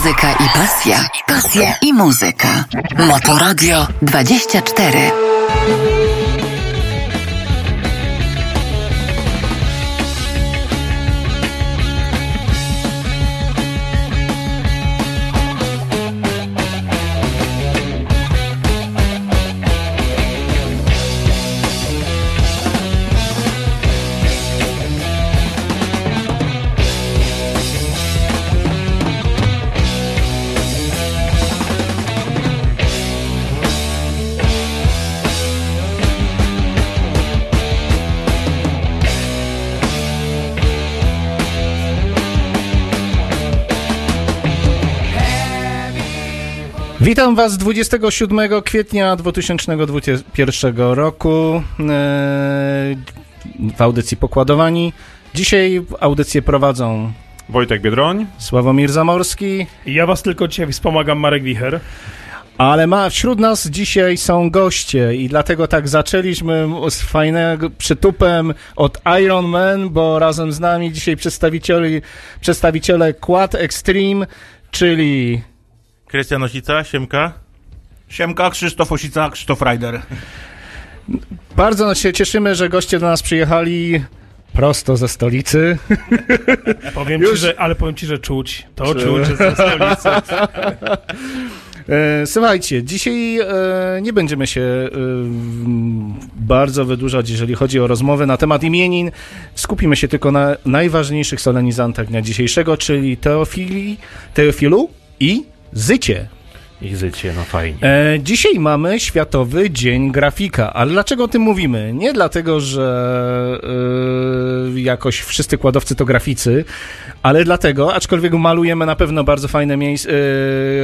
Muzyka i pasja. Pasja i muzyka. Motoradio 24. Witam Was 27 kwietnia 2021 roku e, w audycji Pokładowani. Dzisiaj audycję prowadzą Wojtek Biedroń. Sławomir Zamorski, Ja was tylko dzisiaj wspomagam, Marek Wicher. ale ma, wśród nas dzisiaj są goście i dlatego tak zaczęliśmy z fajnego przytupem od Iron Man, bo razem z nami dzisiaj przedstawicieli, przedstawiciele Quad Extreme, czyli Krystian Osica, Siemka. Siemka, Krzysztof Osica, Krzysztof Ryder. bardzo się cieszymy, że goście do nas przyjechali prosto ze stolicy. Powiem Już- ci, że, ale powiem ci, że czuć. To Czy- czuć, że ze stolicy. E, Słuchajcie, dzisiaj e, nie będziemy się e, bardzo wydłużać, jeżeli chodzi o rozmowę na temat imienin. Skupimy się tylko na najważniejszych solenizantach dnia dzisiejszego, czyli Teofili, Teofilu i Zycie. Ich zycie, no fajnie. E, dzisiaj mamy Światowy Dzień Grafika, ale dlaczego o tym mówimy? Nie dlatego, że e, jakoś wszyscy kładowcy to graficy, ale dlatego, aczkolwiek malujemy na pewno bardzo fajne miejsc, e,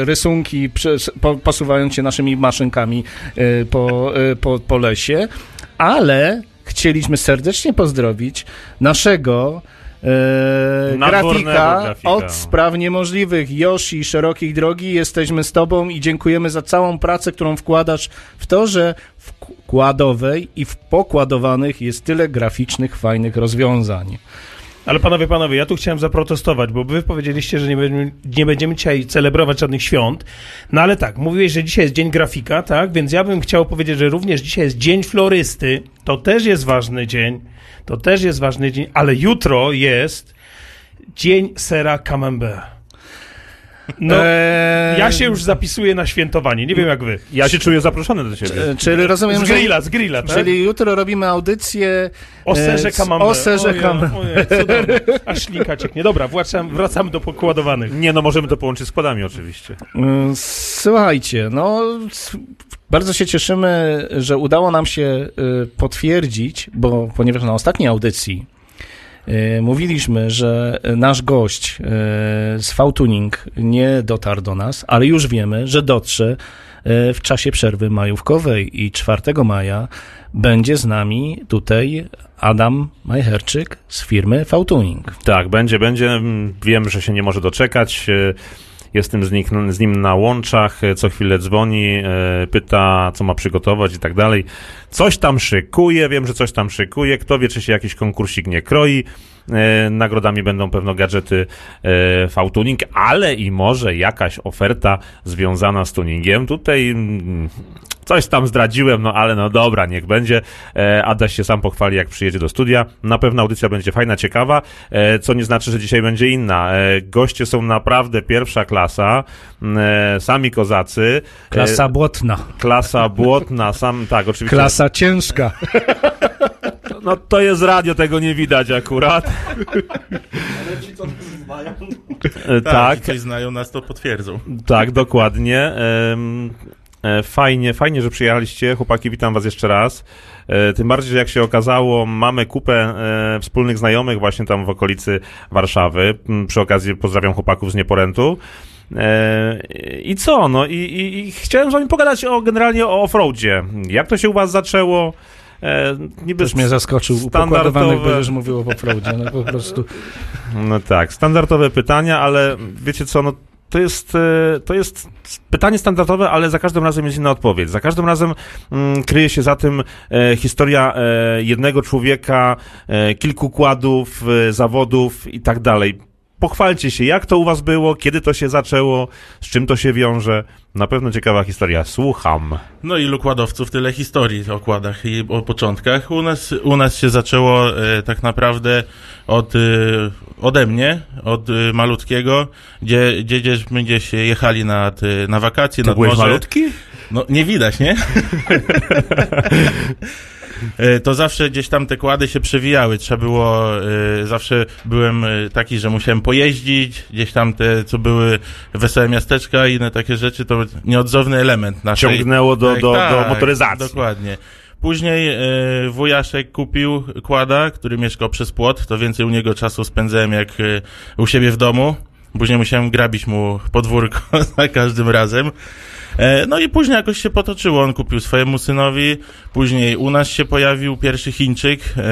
rysunki, przez, po, posuwając się naszymi maszynkami e, po, e, po, po lesie, ale chcieliśmy serdecznie pozdrowić naszego e, grafika, grafika. od spraw niemożliwych. Yoshi, szerokiej drogi, jesteśmy z Tobą i dziękujemy za całą pracę, którą wkładasz w to, że w kładowej i w pokładowanych jest tyle graficznych, fajnych rozwiązań. Ale panowie, panowie, ja tu chciałem zaprotestować, bo wy powiedzieliście, że nie będziemy, nie będziemy dzisiaj celebrować żadnych świąt. No ale tak, mówiłeś, że dzisiaj jest Dzień Grafika, tak? Więc ja bym chciał powiedzieć, że również dzisiaj jest Dzień Florysty. To też jest ważny dzień. To też jest ważny dzień, ale jutro jest Dzień Sera Camembert. No, Eee, ja się już zapisuję na świętowanie. Nie wiem jak wy. Ja się czuję zaproszony do ciebie. e, Czyli rozumiem, Z że... grilla, z grilla, tak? Czyli jutro robimy audycję O e, serze. O serze Ojej, Camembert. ojej, cudownie. Aż ślinka cieknie. Dobra, wracam, wracamy do pokładowanych. Nie, no możemy to połączyć z składami oczywiście. Mm, Słuchajcie, no bardzo się cieszymy, że udało nam się y, potwierdzić, bo ponieważ na ostatniej audycji y, mówiliśmy, że nasz gość y, z V-Tuning nie dotarł do nas, ale już wiemy, że dotrze w czasie przerwy majówkowej i 4 maja będzie z nami tutaj Adam Majcherczyk z firmy V-Tuning. Tak, będzie, będzie. Wiem, że się nie może doczekać. Jestem z, nich, z nim na łączach, e, co chwilę dzwoni, e, pyta, co ma przygotować i tak dalej. Coś tam szykuje, wiem, że coś tam szykuje. Kto wie, czy się jakiś konkursik nie kroi. E, Nagrodami będą pewno gadżety V-Tuning, ale i może jakaś oferta związana z tuningiem. Tutaj mm, coś tam zdradziłem, no ale no dobra, niech będzie. E, Adaś się sam pochwali, jak przyjedzie do studia. Na pewno audycja będzie fajna, ciekawa, e, co nie znaczy, że dzisiaj będzie inna. E, Goście są naprawdę pierwsza klasa, m, e, sami kozacy. E, Klasa błotna, Klasa błotna, sam, tak, oczywiście. klasa ciężka. No to jest radio, tego nie widać akurat. E, Tak, Tak, ci coś znają nas, to potwierdzą. tak, dokładnie. E, Fajnie, fajnie, że przyjechaliście. Chłopaki, witam was jeszcze raz. E, Tym bardziej, że jak się okazało, mamy kupę e, wspólnych znajomych właśnie tam w okolicy Warszawy. Przy okazji pozdrawiam chłopaków z Nieporentu. E, I co? No i, i, i chciałem z wami pogadać o generalnie o offroadzie. Jak to się u was zaczęło? E, niby Też mnie zaskoczył. standardowe- będziesz mówił o poprawdzie. No po prostu. No tak, standardowe pytania, ale wiecie co, no to jest, e, to jest pytanie standardowe, ale za każdym razem jest inna odpowiedź. Za każdym razem mm, kryje się za tym e, historia e, jednego człowieka, kilku kładów, zawodów i tak dalej. pochwalcie się, jak to u was było, kiedy to się zaczęło, z czym to się wiąże. Na pewno ciekawa historia. Słucham. No ilu kładowców, tyle historii o kładach i o początkach. U nas, u nas się zaczęło e, tak naprawdę od, e, ode mnie, od e, malutkiego, gdzie, gdzie gdzieś jechali nad, e, na wakacje, Ty nad byłeś morze. malutki? No nie widać, nie? E, to zawsze gdzieś tam te kłady się przewijały. Trzeba było, e, zawsze byłem e, taki, że musiałem pojeździć, gdzieś tam te, co były wesołe miasteczka i inne takie rzeczy, to nieodzowny element naszej... Ciągnęło do, Tak, do, do tak, motoryzacji. Dokładnie. Później e, wujaszek kupił kłada, który mieszkał przez płot, to więcej u niego czasu spędzałem jak e, u siebie w domu. Później musiałem grabić mu podwórko za każdym razem. No i później jakoś się potoczyło. On kupił swojemu synowi. Później u nas się pojawił pierwszy Chińczyk. E,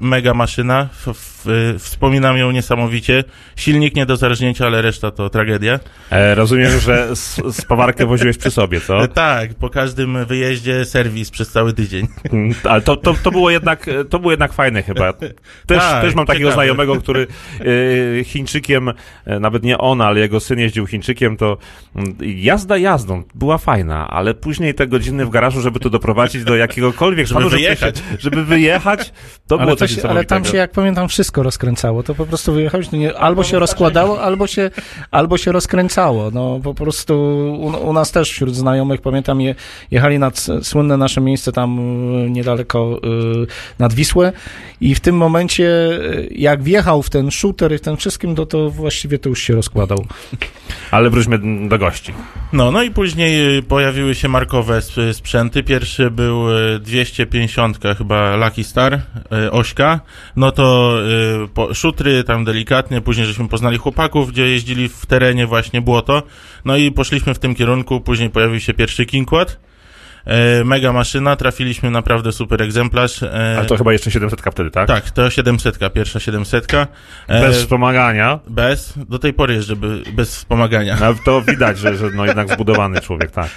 mega maszyna. F, f, e, wspominam ją niesamowicie. Silnik nie do zarżnięcia, ale reszta to tragedia. E, rozumiem, że spawarkę woziłeś przy sobie, co? E, tak, po każdym wyjeździe serwis przez cały tydzień. Mm, Ale to, to, to było jednak, to było jednak fajne chyba. Też, Tak, też mam takiego ciekawe. znajomego, który Chińczykiem, nawet nie on, ale jego syn jeździł Chińczykiem, to mm, jazda jazdą była fajna, ale później te godziny w garażu, żeby to doprowadzić do jakiegokolwiek Żeby wyjechać. Żeby wyjechać, to Ale, było to coś się, ale tam się, jak pamiętam, wszystko rozkręcało. To po prostu wyjechałeś, to nie, albo się rozkładało, albo się, albo się rozkręcało. No po prostu u, u nas też wśród znajomych, pamiętam, je, jechali nad s- słynne nasze miejsce tam y, niedaleko y, nad Wisłę i w tym momencie, y, jak wjechał w ten shooter i w ten wszystkim, to, to właściwie to już się rozkładał. Ale wróćmy do gości. No, no i później y, pojawiły się markowe sp- sprzęty. Pierwszy był y, 250 chyba Lucky Star, y, Ośka. No to y, po, szutry tam delikatnie, później żeśmy poznali chłopaków, gdzie jeździli w terenie właśnie błoto. No i poszliśmy w tym kierunku, później pojawił się pierwszy Kingquad. E, mega maszyna, trafiliśmy naprawdę super egzemplarz. E, Ale to chyba jeszcze 700 wtedy, tak? Tak, to 700, pierwsza 700. E, Bez wspomagania. bez, do tej pory jeszcze by, bez wspomagania. No, to widać, że, że no jednak zbudowany człowiek, tak.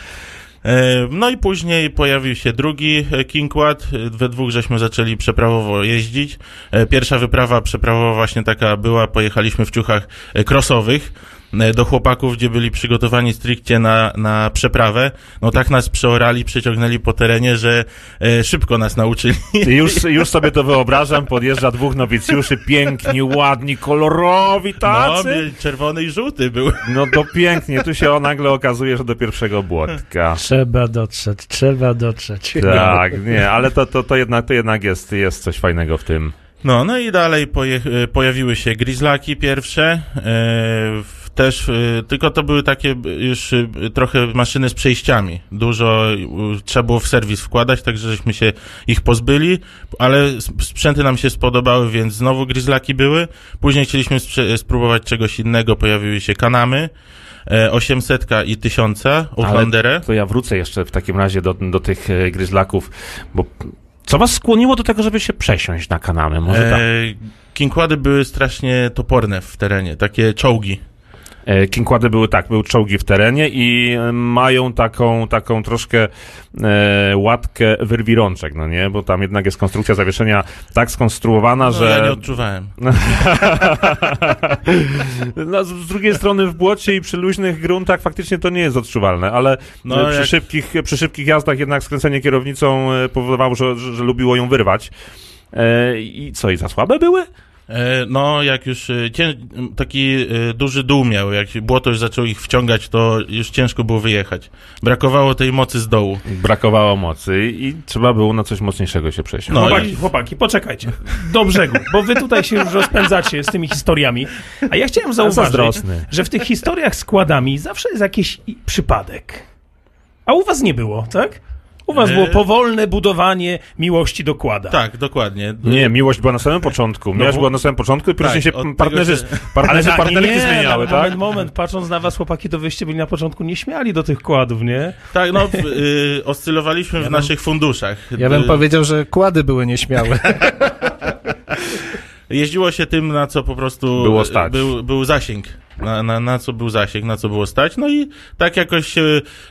E, No i później pojawił się drugi e, Kingquad. We dwóch żeśmy zaczęli przeprawowo jeździć. E, Pierwsza wyprawa przeprawowa właśnie taka była. Pojechaliśmy w ciuchach crossowych e, do chłopaków, gdzie byli przygotowani stricte na, na przeprawę. No tak nas przeorali, przeciągnęli po terenie, że e, szybko nas nauczyli. Już, już sobie to wyobrażam, podjeżdża dwóch nowicjuszy, piękni, ładni, kolorowi No, tacy. bie- czerwony i żółty był. No to pięknie, tu się o nagle okazuje, że do pierwszego błotka. Trzeba dotrzeć, trzeba dotrzeć. Tak, nie, ale to, to, to jednak, to jednak jest, jest coś fajnego w tym. No, no i dalej poje- e, pojawiły się Grizzlaki pierwsze, e, w- też, e, tylko to były takie już e, trochę maszyny z przejściami. Dużo e, trzeba było w serwis wkładać, także żeśmy się ich pozbyli, ale sprzęty nam się spodobały, więc znowu Grizzlaki były. Później chcieliśmy spróbować czegoś innego, pojawiły się Kanamy, e, 800 i 1000 Outlanderę. To ja wrócę jeszcze w takim razie do, do tych e, gryzlaków, bo co was skłoniło do tego, żeby się przesiąść na kanamy? Może tak. E, Kingquady były strasznie toporne w terenie, takie czołgi. E, Kingquady były tak, były czołgi w terenie i e, mają taką, taką troszkę e, łatkę wyrwi rączek, no nie? Bo tam jednak jest konstrukcja zawieszenia tak skonstruowana, No, że... Ja nie odczuwałem. No, z z drugiej strony w błocie i przy luźnych gruntach faktycznie to nie jest odczuwalne, ale No, no, przy, jak- szybkich, przy szybkich jazdach jednak skręcenie kierownicą e, powodowało, że, że, że lubiło ją wyrwać. E, I co, i za słabe były? E, No, jak już e, cię, taki e, duży dół miał, jak błoto już zaczął ich wciągać, to już ciężko było wyjechać. Brakowało tej mocy z dołu. Brakowało mocy i trzeba było na coś mocniejszego się przesiąść. No chłopaki, i- chłopaki, poczekajcie. Do brzegu, bo wy tutaj się już rozpędzacie z tymi historiami. A ja chciałem zauważyć, że w tych historiach z kładami zawsze jest jakiś przypadek. A u was nie było, tak? U was E- było powolne budowanie miłości do kłada. Tak, dokładnie. Nie, miłość była na samym początku. Miłość bo- była na samym początku i później Tak, się od tego partnerzy, partnerzy, na- partnerki nie, zmieniały, tak? Moment, moment, patrząc na was, chłopaki, to wyście byli na początku nieśmiali do tych kładów, nie? Tak, no, y, oscylowaliśmy w naszych funduszach. Ja bym Y, powiedział, że kłady były nieśmiałe. Jeździło się tym, na co po prostu Było stać. Był, był zasięg. Na, na, na co był zasięg, na co było stać. No i tak jakoś się,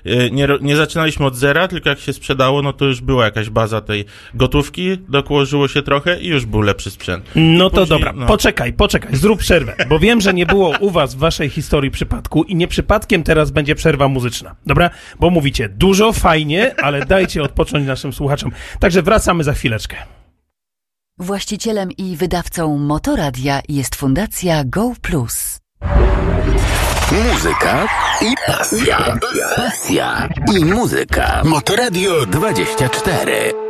e, nie, nie zaczynaliśmy od zera, tylko jak się sprzedało, no to już była jakaś baza tej gotówki, dołożyło się trochę i już był lepszy sprzęt. No to Później, dobra, no. poczekaj, poczekaj, zrób przerwę, bo wiem, że nie było u was w waszej historii przypadku i nie przypadkiem teraz będzie przerwa muzyczna, dobra? Bo mówicie dużo, fajnie, ale dajcie odpocząć naszym słuchaczom. Także wracamy za chwileczkę. Właścicielem i wydawcą Motoradia jest Fundacja Go Plus. Muzyka i pasja. Pasja i muzyka. Motoradio 24.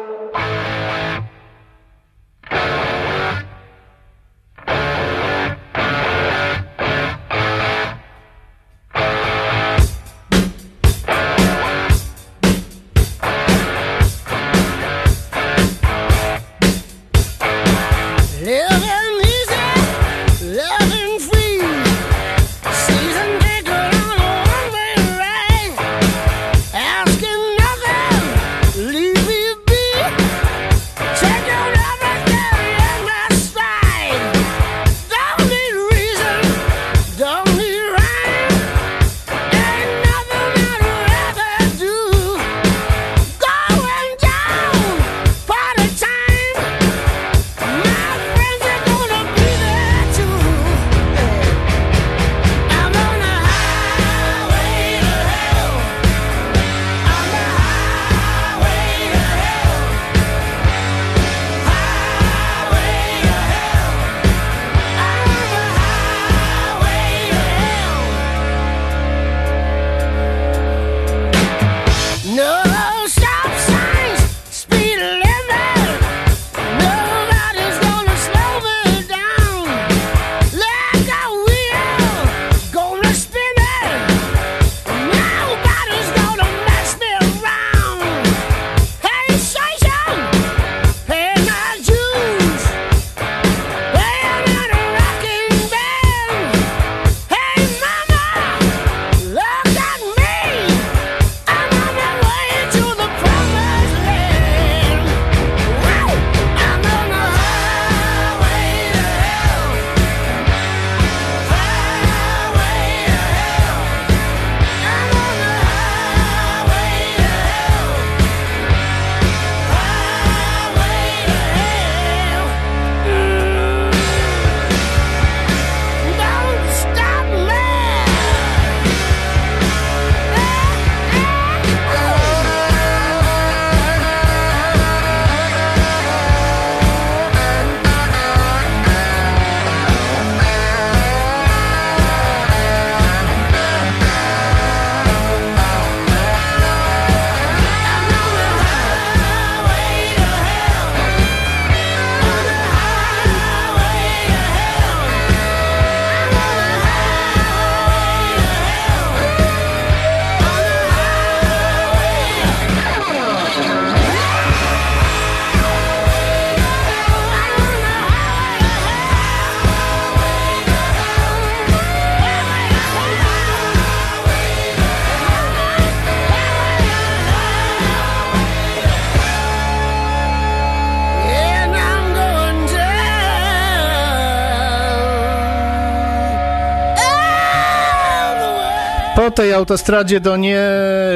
tej autostradzie do nie...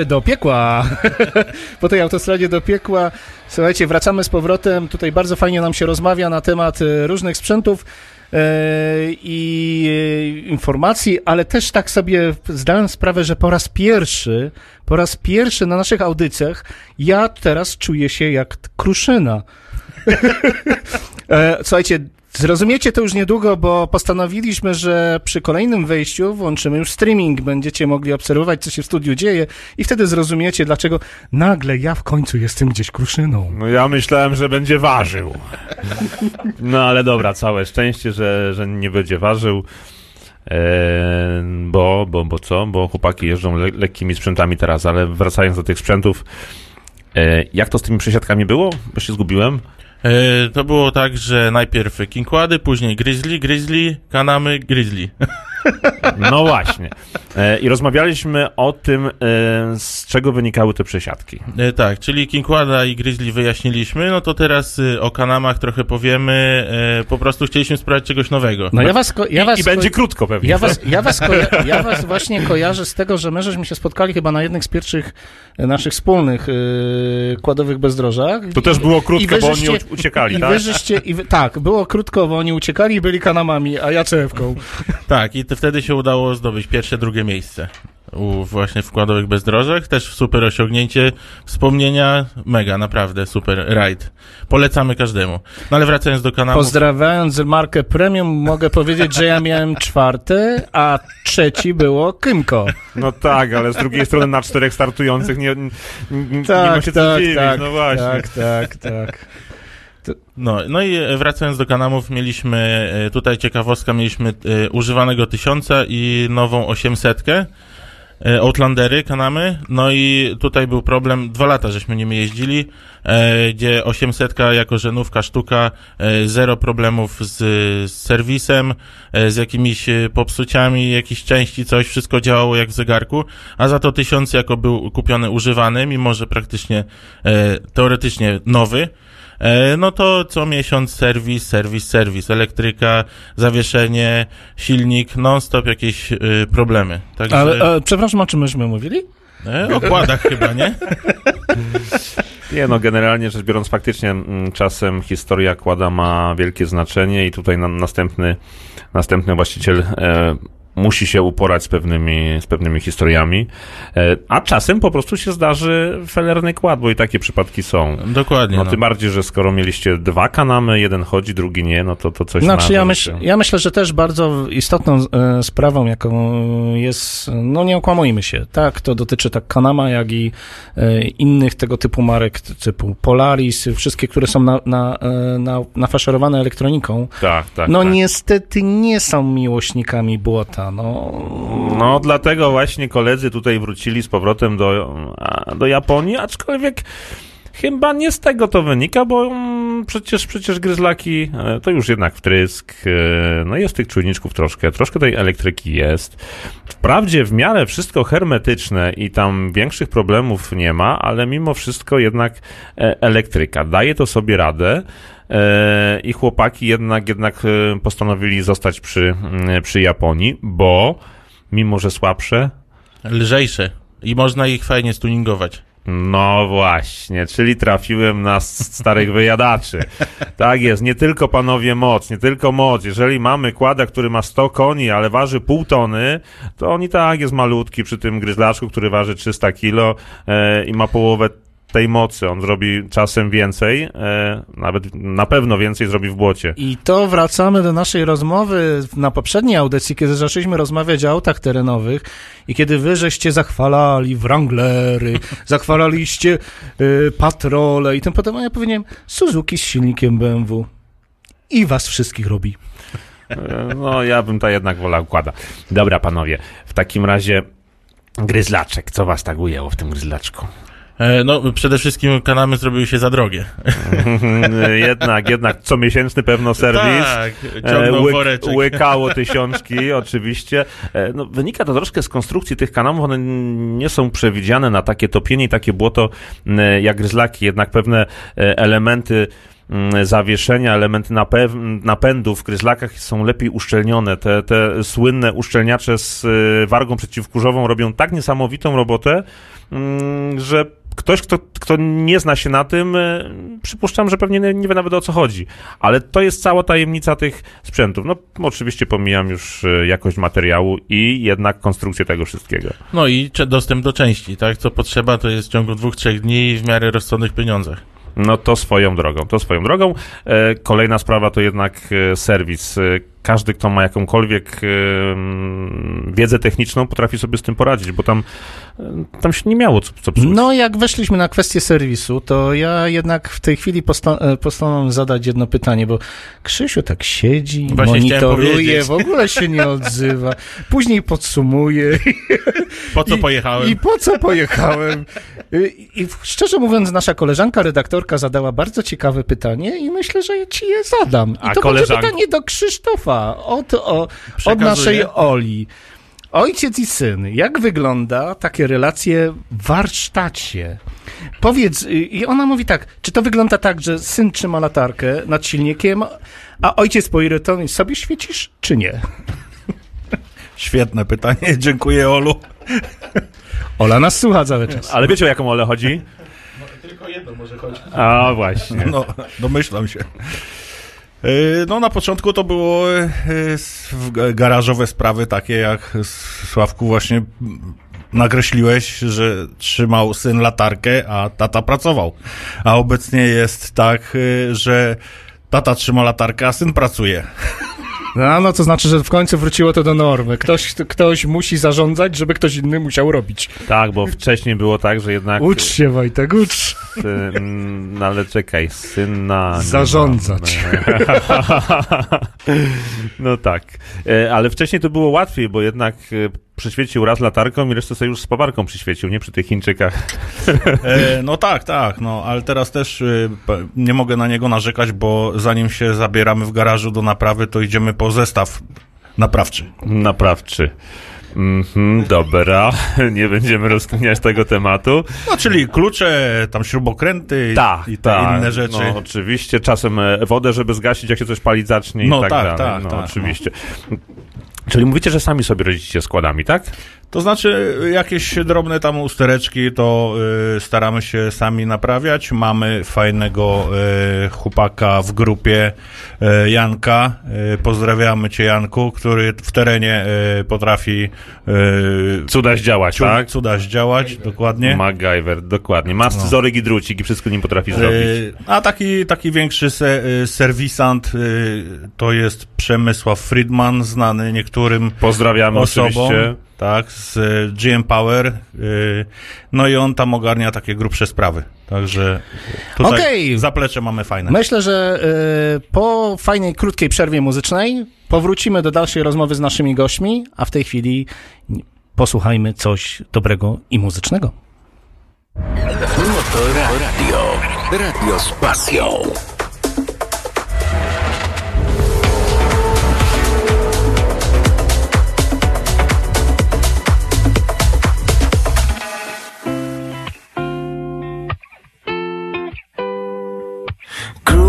do piekła. po tej autostradzie do piekła. Słuchajcie, wracamy z powrotem. Tutaj bardzo fajnie nam się rozmawia na temat e, różnych sprzętów e, i informacji, ale też tak sobie zdałem sprawę, że po raz pierwszy, po raz pierwszy na naszych audycjach ja teraz czuję się jak kruszyna. E, Słuchajcie, zrozumiecie to już niedługo, bo postanowiliśmy, że przy kolejnym wejściu włączymy już streaming. Będziecie mogli obserwować, co się w studiu dzieje i wtedy zrozumiecie, dlaczego nagle ja w końcu jestem gdzieś kruszyną. No ja myślałem, że będzie ważył. No ale dobra, całe szczęście, że, że nie będzie ważył. E, bo, bo, bo co? Bo chłopaki jeżdżą le lekkimi sprzętami teraz, ale wracając do tych sprzętów, e, jak to z tymi przesiadkami było? Bo się zgubiłem. E, to było tak, że najpierw Kinkłady, później Grizzly, Grizzly, Kanamy, Grizzly. No właśnie. E, I rozmawialiśmy o tym, e, z czego wynikały te przesiadki. E, tak, czyli Kingquada i Grizzly wyjaśniliśmy, no to teraz y, o Kanamach trochę powiemy. Po prostu chcieliśmy spróbować czegoś nowego. No ja was, ko- ja was I będzie krótko pewnie. Ja was, ja, was koja- ja was właśnie kojarzę z tego, że my żeśmy się spotkali chyba na jednych z pierwszych naszych wspólnych yy, kładowych bezdrożach. To też było I krótko, bo oni uciekali, I tak? wy żeście, i wy, tak, było krótko, bo oni uciekali i byli kanamami, a ja czewką. Tak, i to wtedy się udało zdobyć pierwsze, drugie miejsce. U właśnie wkładowych bezdrożach. Też super osiągnięcie. Wspomnienia mega, naprawdę super rajd. Polecamy każdemu. No ale wracając do kanału. Pozdrawiając markę premium, mogę powiedzieć, że ja miałem czwarty, a trzeci było Kymko. No tak, ale z drugiej strony na czterech startujących nie, nie, nie Tak, ma się co tak, dziwić, tak, no właśnie. tak, tak, tak. No, no i e, wracając do kanałów, mieliśmy e, tutaj ciekawostka, mieliśmy e, używanego tysiąca i nową osiemsetkę. e, Outlandery, kanamy. No i tutaj był problem, dwa lata żeśmy nimi jeździli, gdzie 800 jako żenówka sztuka, zero problemów z, serwisem, z jakimiś popsuciami, jakieś części, coś, wszystko działało jak w zegarku, a za to 1000 jako był kupiony używany, mimo że praktycznie teoretycznie nowy, no to co miesiąc serwis, serwis, serwis, elektryka, zawieszenie, silnik, non-stop jakieś y, problemy. Także Ale, e, przepraszam, o czym myśmy mówili? e, o kładach chyba, nie? Nie no, generalnie rzecz biorąc, faktycznie mm, czasem historia kłada ma wielkie znaczenie i tutaj na, następny, następny właściciel e, musi się uporać z pewnymi, z pewnymi historiami, e, a czasem po prostu się zdarzy felerny kład, bo i takie przypadki są. Dokładnie. No, No, tym bardziej, że skoro mieliście dwa kanamy, jeden chodzi, drugi nie, no to to coś Znaczy, na ja, myśl, ja myślę, że też bardzo istotną e, sprawą, jaką jest, no nie okłamujmy się, tak, to dotyczy tak Kanama, jak i e, innych tego typu marek, typu Polaris, wszystkie, które są na, na, e, na, nafaszerowane elektroniką, Tak, tak. no tak. niestety nie są miłośnikami błota, no. No, dlatego właśnie koledzy tutaj wrócili z powrotem do, do Japonii, aczkolwiek chyba nie z tego to wynika, bo mm, przecież, przecież gryzlaki e, to już jednak wtrysk, e, no jest tych czujniczków troszkę, troszkę tej elektryki jest. Wprawdzie w miarę wszystko hermetyczne i tam większych problemów nie ma, ale mimo wszystko jednak e, elektryka daje to sobie radę. E, I chłopaki jednak, jednak e, postanowili zostać przy, mm, przy Japonii, bo mimo, że słabsze, lżejsze. I można ich fajnie stuningować. no właśnie, czyli trafiłem na starych wyjadaczy. Tak jest, nie tylko panowie moc, nie tylko moc. Jeżeli mamy kłada, który ma 100 koni, ale waży pół tony, to on i tak jest malutki przy tym gryzlaczku, który waży 300 kilo e, i ma połowę tej mocy. On zrobi czasem więcej, e, nawet na pewno więcej zrobi w błocie. I to wracamy do naszej rozmowy na poprzedniej audycji, kiedy zaczęliśmy rozmawiać o autach terenowych i kiedy wy żeście zachwalali Wranglery, zachwalaliście y, patrole i tym potem, a ja powiedziałem Suzuki z silnikiem BMW. I was wszystkich robi. E, No, ja bym to jednak wolał kłada. Dobra, panowie, w takim razie gryzlaczek. Co was tak ujęło w tym gryzlaczku? E, no, przede wszystkim kanamy zrobiły się za drogie. jednak, jednak comiesięczny pewno serwis. Tak, E, łyk- woreczek. Łykało tysiączki, oczywiście. E, No, wynika to troszkę z konstrukcji tych kanałów. One nie są przewidziane na takie topienie i takie błoto jak gryzlaki. Jednak pewne elementy zawieszenia, elementy napędu w gryzlakach są lepiej uszczelnione. Te, te słynne uszczelniacze z wargą przeciwkurzową robią tak niesamowitą robotę, że ktoś, kto, kto nie zna się na tym, e, przypuszczam, że pewnie nie, nie wie nawet o co chodzi. Ale to jest cała tajemnica tych sprzętów. No, oczywiście pomijam już e, jakość materiału i jednak konstrukcję tego wszystkiego. No i dostęp do części, tak? Co potrzeba, to jest w ciągu dwóch, trzech dni w miarę rozsądnych pieniądzach. No to swoją drogą, to swoją drogą. E, kolejna sprawa to jednak serwis. Każdy, kto ma jakąkolwiek wiedzę techniczną, potrafi sobie z tym poradzić, bo tam, tam się nie miało co, co psuć. No, jak weszliśmy na kwestię serwisu, to ja jednak w tej chwili posta- e, postanowiłem zadać jedno pytanie, bo Krzysiu tak siedzi, Właśnie monitoruje, w ogóle się nie odzywa, później podsumuje Po co I- pojechałem? I po co pojechałem? I, I szczerze mówiąc, nasza koleżanka redaktorka zadała bardzo ciekawe pytanie i myślę, że ci je zadam. I A to koleżanko- będzie pytanie do Krzysztofa. Od, o, od naszej Oli. Ojciec i syn, jak wygląda takie relacje w warsztacie? Powiedz, y, i ona mówi tak, czy to wygląda tak, że syn trzyma latarkę nad silnikiem, a ojciec poirytowany, sobie świecisz, czy nie? Świetne pytanie, dziękuję Olu. Ola nas słucha cały czas. Ale wiecie o jaką Olę chodzi? Tylko jedno może chodzić. A właśnie. No, domyślam się. Yy, No na początku to było ga- garażowe sprawy takie jak Sławku właśnie nakreśliłeś, że trzymał syn latarkę, a tata pracował. A obecnie jest tak, yy, że tata trzyma latarkę, a syn pracuje. No, no to znaczy, że w końcu wróciło to do normy. Ktoś, ktoś musi zarządzać, żeby ktoś inny musiał robić. Tak, bo wcześniej było tak, że jednak... Ucz się, Wojtek, ucz. Syn, no ale czekaj, syna... Zarządzać. No tak. E, Ale wcześniej to było łatwiej, bo jednak e, przyświecił raz latarką i resztę sobie już z pawarką przyświecił, nie przy tych Chińczykach. E, no tak, tak, no ale teraz też y, nie mogę na niego narzekać, bo zanim się zabieramy w garażu do naprawy, to idziemy po zestaw naprawczy. Naprawczy. Mhm, dobra, nie będziemy rozkminiać tego tematu. No czyli klucze, tam śrubokręty i- Tak, i te tak. inne rzeczy. No, oczywiście, czasem e, wodę, żeby zgasić, jak się coś palić zacznie i No tak, tak, dalej. tak, no, tak, oczywiście. Czyli mówicie, że sami sobie radzicie składami, tak? To znaczy jakieś drobne tam ustereczki to y, staramy się sami naprawiać. Mamy fajnego y, chłopaka w grupie y, Janka. Y, pozdrawiamy cię Janku, który w terenie y, potrafi y, Cuda zdziałać, ciu- tak? cuda zdziałać, dokładnie. MacGyver, dokładnie. Ma scyzoryk i drucik i wszystko nim potrafi zrobić. Y, A taki, taki większy se, y, serwisant y, to jest Przemysław Friedman, znany niektórym Pozdrawiamy osobom. oczywiście. Tak, z y, GM Power. y, No i on tam ogarnia takie grubsze sprawy. Także tutaj Okej. zaplecze mamy fajne. Myślę, że y, po fajnej, krótkiej przerwie muzycznej powrócimy do dalszej rozmowy z naszymi gośćmi, a w tej chwili posłuchajmy coś dobrego i muzycznego. Motoradio. Radio z pasją.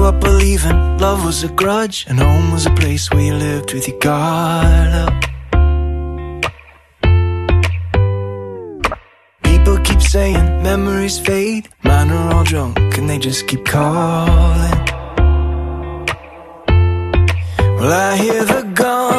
Up believing love was a grudge and home was a place where you lived with your guard up. People keep saying memories fade, mine are all drunk and they just keep calling. Well, I hear the gun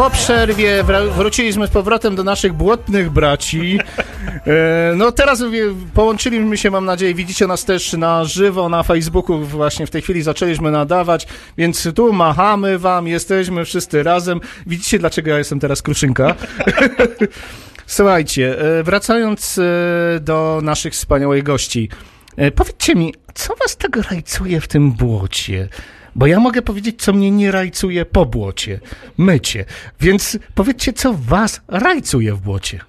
Po przerwie wróciliśmy z powrotem do naszych błotnych braci. E, No teraz połączyliśmy się, mam nadzieję, widzicie nas też na żywo na Facebooku, właśnie w tej chwili zaczęliśmy nadawać, więc tu machamy wam, jesteśmy wszyscy razem. Widzicie, dlaczego ja jestem teraz kruszynka? Słuchajcie, e, wracając e, do naszych wspaniałych gości, powiedzcie mi, co was tak rajcuje w tym błocie? Bo ja mogę powiedzieć, co mnie nie rajcuje po błocie. Mycie. Więc powiedzcie, co was rajcuje w błocie.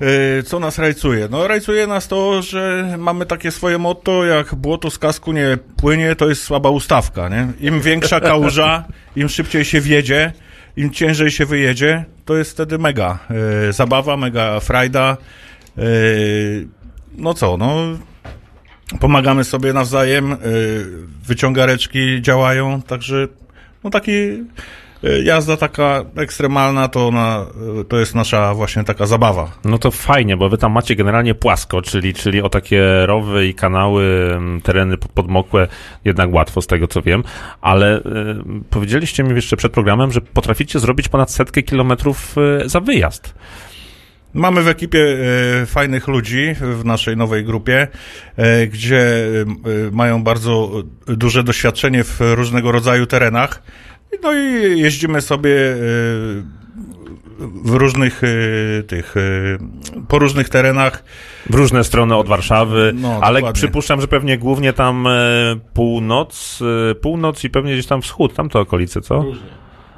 E, Co nas rajcuje? No rajcuje nas to, że mamy takie swoje motto, jak błoto z kasku nie płynie, to jest słaba ustawka, nie? Im większa kałuża, im szybciej się wjedzie, im ciężej się wyjedzie, to jest wtedy mega e, zabawa, mega frajda. E, no co, no pomagamy sobie nawzajem, e, wyciągareczki działają, także no taki e, jazda taka ekstremalna to, na, to jest nasza właśnie taka zabawa. No to fajnie, bo wy tam macie generalnie płasko, czyli, czyli o takie rowy i kanały, tereny pod- podmokłe jednak łatwo z tego co wiem, ale y, powiedzieliście mi jeszcze przed programem, że potraficie zrobić ponad setkę kilometrów y, za wyjazd. Mamy w ekipie e, fajnych ludzi w naszej nowej grupie, e, gdzie e, mają bardzo duże doświadczenie w różnego rodzaju terenach. No i jeździmy sobie w różnych tych, po różnych terenach. W różne strony od Warszawy, No, ale dokładnie. przypuszczam, że pewnie głównie tam północ, północ i pewnie gdzieś tam wschód, tam to okolice, co?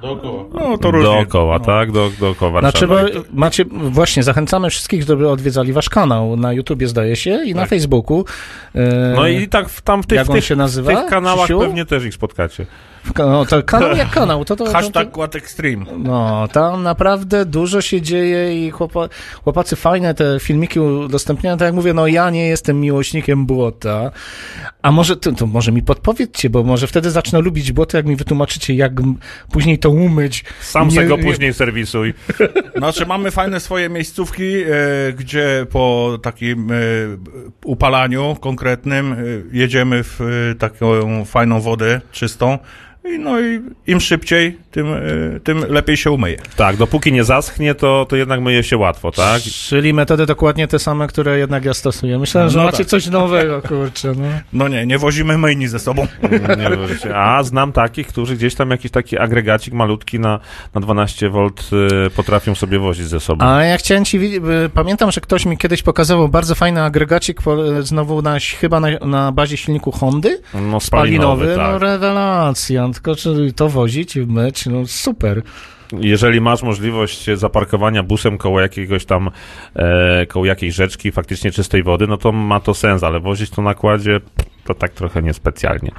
Dookoła. No to różnie. Dookoła, no. tak? Do, dookoła Warszawy. Znaczy, bo macie, właśnie, zachęcamy wszystkich, żeby odwiedzali wasz kanał na YouTubie, zdaje się, i na Facebooku. E, No i tak w- tam w tych, Jak w on tych, się nazywa, w tych kanałach Krzysiu? pewnie też ich spotkacie. No, to kanał jak kanał, to to... to, Hashtag Quad Extreme. no, tam naprawdę dużo się dzieje i chłopa, chłopacy fajne te filmiki udostępniają. Tak jak mówię, no ja nie jestem miłośnikiem błota. A może, to, to może mi podpowiedzcie, bo może wtedy zacznę lubić błoto, jak mi wytłumaczycie, jak później to umyć. Sam Nie- go nie- później serwisuj. Znaczy mamy fajne swoje miejscówki, e, gdzie po takim e, upalaniu konkretnym e, jedziemy w e, taką fajną wodę czystą. I no i im szybciej, tym, e, tym lepiej się umyje. Tak, dopóki nie zaschnie, to, to jednak myje się łatwo, tak? Czyli metody dokładnie te same, które jednak ja stosuję. Myślałem, że No macie tak. coś nowego, kurczę, no. No nie, nie wozimy myjni ze sobą. Nie. A znam takich, którzy gdzieś tam jakiś taki agregacik malutki na, na 12 V y, potrafią sobie wozić ze sobą. A ja chciałem ci, y, pamiętam, że ktoś mi kiedyś pokazywał bardzo fajny agregacik, po, znowu na, chyba na, na bazie silniku Hondy, No spalinowy, spalinowy, no tak. rewelacja, tylko czy to wozić, myć, no super. Jeżeli masz możliwość zaparkowania busem koło jakiegoś tam, e, koło jakiejś rzeczki faktycznie czystej wody, no to ma to sens, ale wozić to na kładzie to tak trochę niespecjalnie.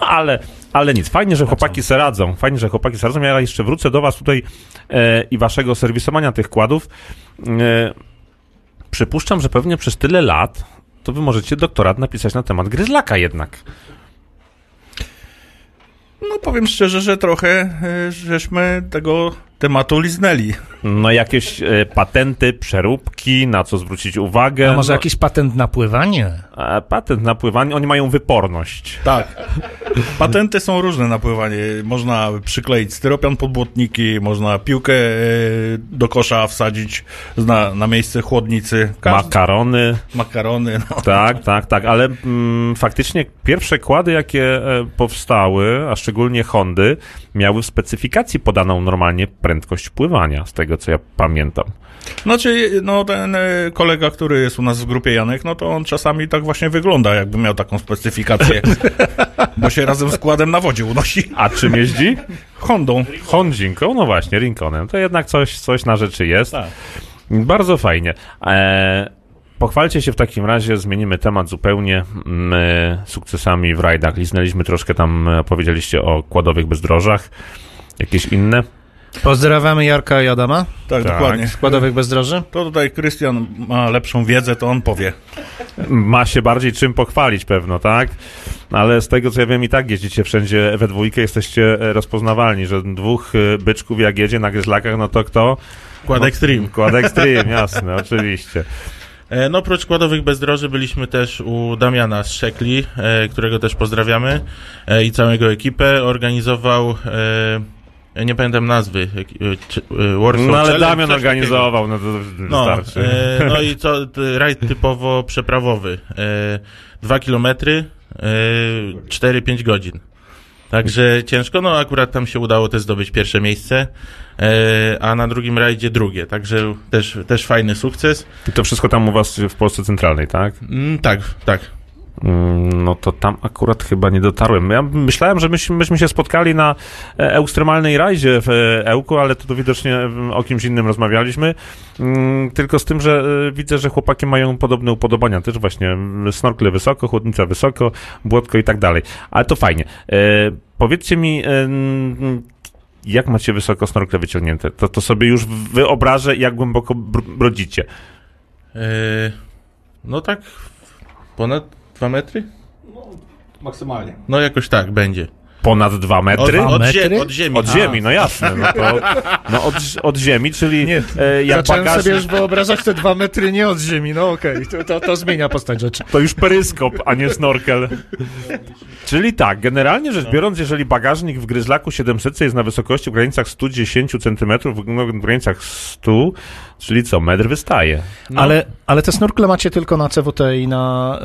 Ale, ale nic. Fajnie, że chłopaki se radzą. Fajnie, że chłopaki se radzą. Ja jeszcze wrócę do was tutaj e, i waszego serwisowania tych kładów. E, przypuszczam, że pewnie przez tyle lat to wy możecie doktorat napisać na temat gryzlaka jednak. No powiem szczerze, że trochę e, żeśmy tego tematu liznęli. No jakieś e, patenty, przeróbki, na co zwrócić uwagę. A może no, jakiś patent na pływanie? e, patent na pływanie, oni mają wyporność. Tak. Patenty są różne na pływanie. Można przykleić styropian pod błotniki, można piłkę e, do kosza wsadzić na, na miejsce chłodnicy. Każdy, Makarony, makarony. No. tak, tak, tak, ale mm, faktycznie pierwsze kłady, jakie e, powstały, a szczególnie Hondy, miały w specyfikacji podaną normalnie prędkość pływania, z tego co ja pamiętam. Znaczy, no ten e, kolega, który jest u nas w grupie Janek, no to on czasami tak właśnie wygląda, jakby miał taką specyfikację. bo się razem z składem na wodzie unosi. A czym jeździ? Hondą. Hondzinką, no właśnie, Rinconem. To jednak coś, coś na rzeczy jest. Tak. Bardzo fajnie. E, pochwalcie się w takim razie, zmienimy temat zupełnie. My sukcesami w rajdach liznęliśmy troszkę tam, powiedzieliście o kładowych bezdrożach. Jakieś inne? Pozdrawiamy Jarka i Adama, Tak, Tak. dokładnie. składowych bezdroży. To tutaj Krystian ma lepszą wiedzę, to on powie. Ma się bardziej czym pochwalić pewno, tak? Ale z tego co ja wiem i tak jeździcie wszędzie we dwójkę, jesteście e, rozpoznawalni, że dwóch e, byczków jak jedzie na gryzlakach, no to kto? Kład Extreme. Kład Extreme, jasne, oczywiście. E, No, oprócz składowych bezdroży byliśmy też u Damiana z Szekli, e, którego też pozdrawiamy e, i całą jego ekipę. Organizował, nie pamiętam nazwy, Warsaw No ale Damian organizował, no to No, wystarczy. e, no i co, rajd typowo przeprawowy. E, dwa kilometry, e, 4-5 godzin. Także ciężko, no akurat tam się udało też zdobyć pierwsze miejsce, a na drugim rajdzie drugie, także też, też fajny sukces. I to wszystko tam u was w Polsce Centralnej, tak? Mm, tak, tak. Mm, No to tam akurat chyba nie dotarłem. Ja myślałem, że myśmy, myśmy się spotkali na e, ekstremalnej rajdzie w e, Ełku, ale to, widocznie mm, o kimś innym rozmawialiśmy. Mm, Tylko z tym, że e, widzę, że chłopaki mają podobne upodobania też właśnie. mm, Snorkle wysoko, chłodnica wysoko, błotko i tak dalej. Ale to fajnie. E, Powiedzcie mi, e, jak macie wysoko snorkle wyciągnięte? To, to sobie już wyobrażę, jak głęboko br- brodzicie. E, no tak, ponad dwa metry? Maksymalnie. No jakoś tak będzie. Ponad dwa metry? Od, od, metry? od ziemi. Od ziemi, no jasne. No, to, no od, od ziemi, czyli Nie, e, jak Zacząłem bagaż, sobie już wyobrażać te dwa metry nie od ziemi, no okej, to, to, to zmienia postać rzeczy. to już peryskop, a nie snorkel. Czyli tak, generalnie rzecz biorąc, jeżeli bagażnik w gryzlaku 700 jest na wysokości w granicach 110 cm, no, w granicach 100, czyli co, metr wystaje. No. Ale, ale te snorkle macie tylko na CWT i na...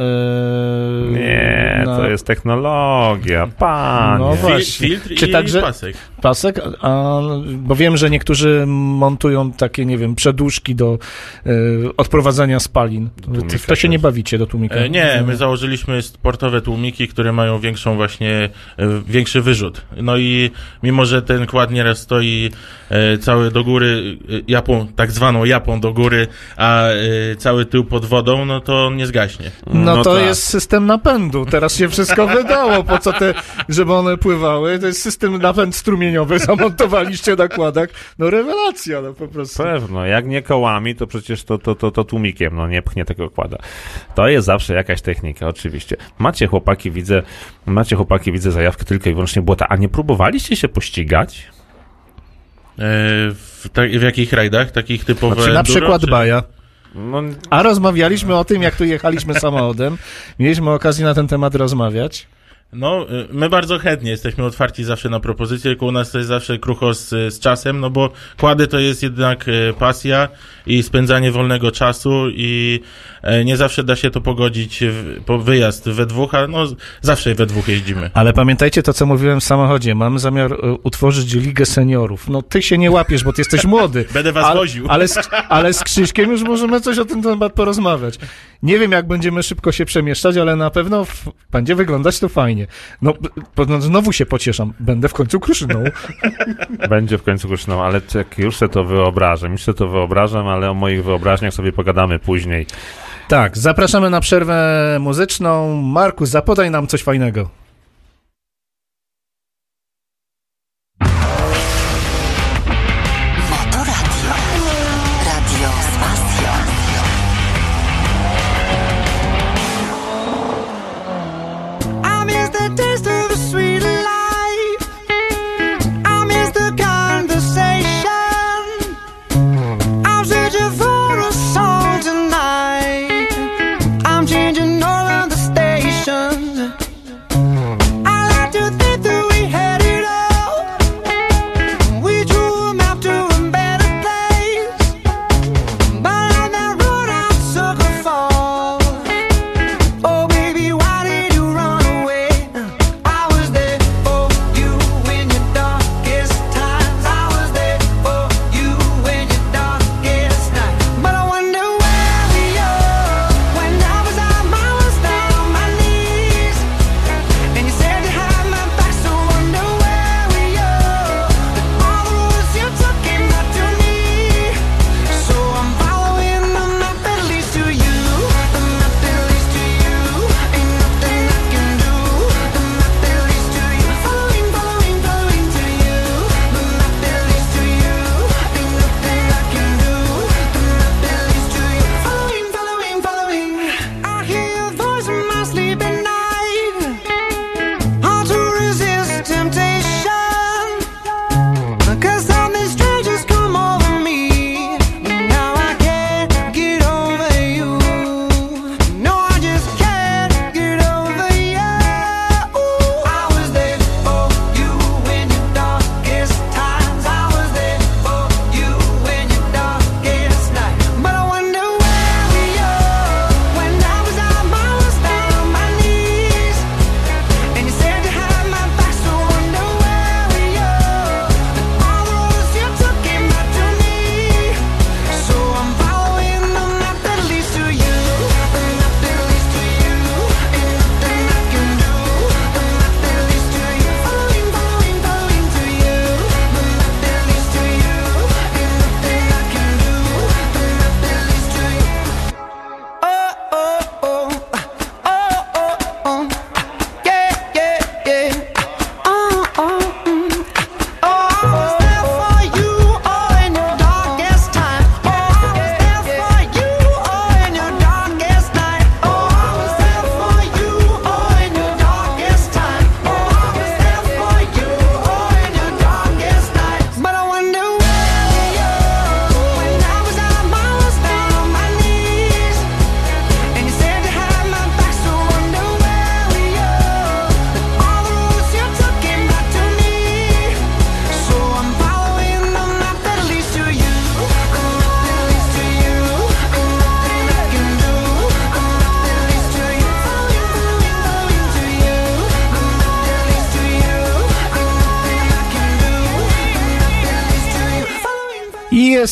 Yy, Nie, na to jest technologia, panie. No Fil- właśnie. Filtr Czy i także- pasek. pasek, a, bo wiem, że niektórzy montują takie, nie wiem, przedłużki do yy, odprowadzania spalin. tłumika to się nie bawicie do tłumika? E, nie, my założyliśmy sportowe tłumiki, które mają większą właśnie, e, większy wyrzut. No i mimo, że ten kład nieraz stoi e, cały do góry, e, japą, tak zwaną japą do góry, a e, cały tył pod wodą, no to on nie zgaśnie. No, No to tak. jest system napędu. Teraz się wszystko wydało. Po co te, żeby one pływały? To jest system napęd strumieniowy. Zamontowaliście na kładach. No rewelacja, no po prostu. Pewno, jak nie kołami, to przecież to, to, to, to tłumikiem, no nie pchnie tego kłada. To jest zawsze jakaś technika, oczywiście. Macie chłopaki, widzę, macie chłopaki, widzę zajawkę tylko i wyłącznie błota, a nie próbowaliście się pościgać? E, w, ta, w jakich rajdach? Takich typowe Znaczy, na przykład czy- Baja. No, A rozmawialiśmy o tym, jak tu jechaliśmy samochodem. Mieliśmy okazję na ten temat rozmawiać. No, y, my bardzo chętnie jesteśmy otwarci zawsze na propozycje, tylko u nas to jest zawsze krucho z, z czasem, no bo kłady to jest jednak e, pasja i spędzanie wolnego czasu i e, nie zawsze da się to pogodzić w, po wyjazd we dwóch, a no zawsze we dwóch jeździmy. Ale pamiętajcie to, co mówiłem w samochodzie. Mamy zamiar e, utworzyć ligę seniorów. No ty się nie łapiesz, bo ty jesteś młody. Będę was ale, woził. Ale z, ale z Krzyśkiem już możemy coś o tym temat porozmawiać. Nie wiem, jak będziemy szybko się przemieszczać, ale na pewno będzie wyglądać to fajnie. No, b- znowu się pocieszam. Będę w końcu kruszyną. będzie w końcu głośno, ale już sobie to wyobrażam, już sobie to wyobrażam, ale o moich wyobraźniach sobie pogadamy później. Tak, zapraszamy na przerwę muzyczną. Marku, zapodaj nam coś fajnego.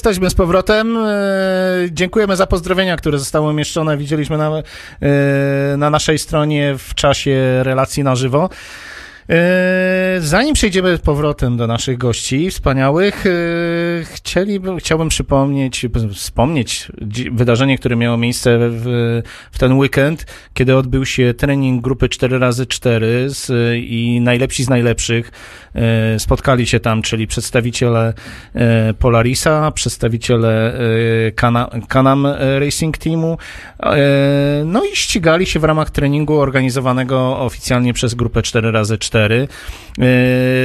Jesteśmy z powrotem. E, Dziękujemy za pozdrowienia, które zostały umieszczone. Widzieliśmy na, e, na naszej stronie w czasie relacji na żywo. E, Zanim przejdziemy z powrotem do naszych gości wspaniałych, e, chcieliby, chciałbym przypomnieć, wspomnieć wydarzenie, które miało miejsce w, w ten weekend, kiedy odbył się trening grupy 4x4 z, i najlepsi z najlepszych e, spotkali się tam, czyli przedstawiciele Polarisa, przedstawiciele Canam Racing Teamu, no i ścigali się w ramach treningu organizowanego oficjalnie przez grupę 4x4. E,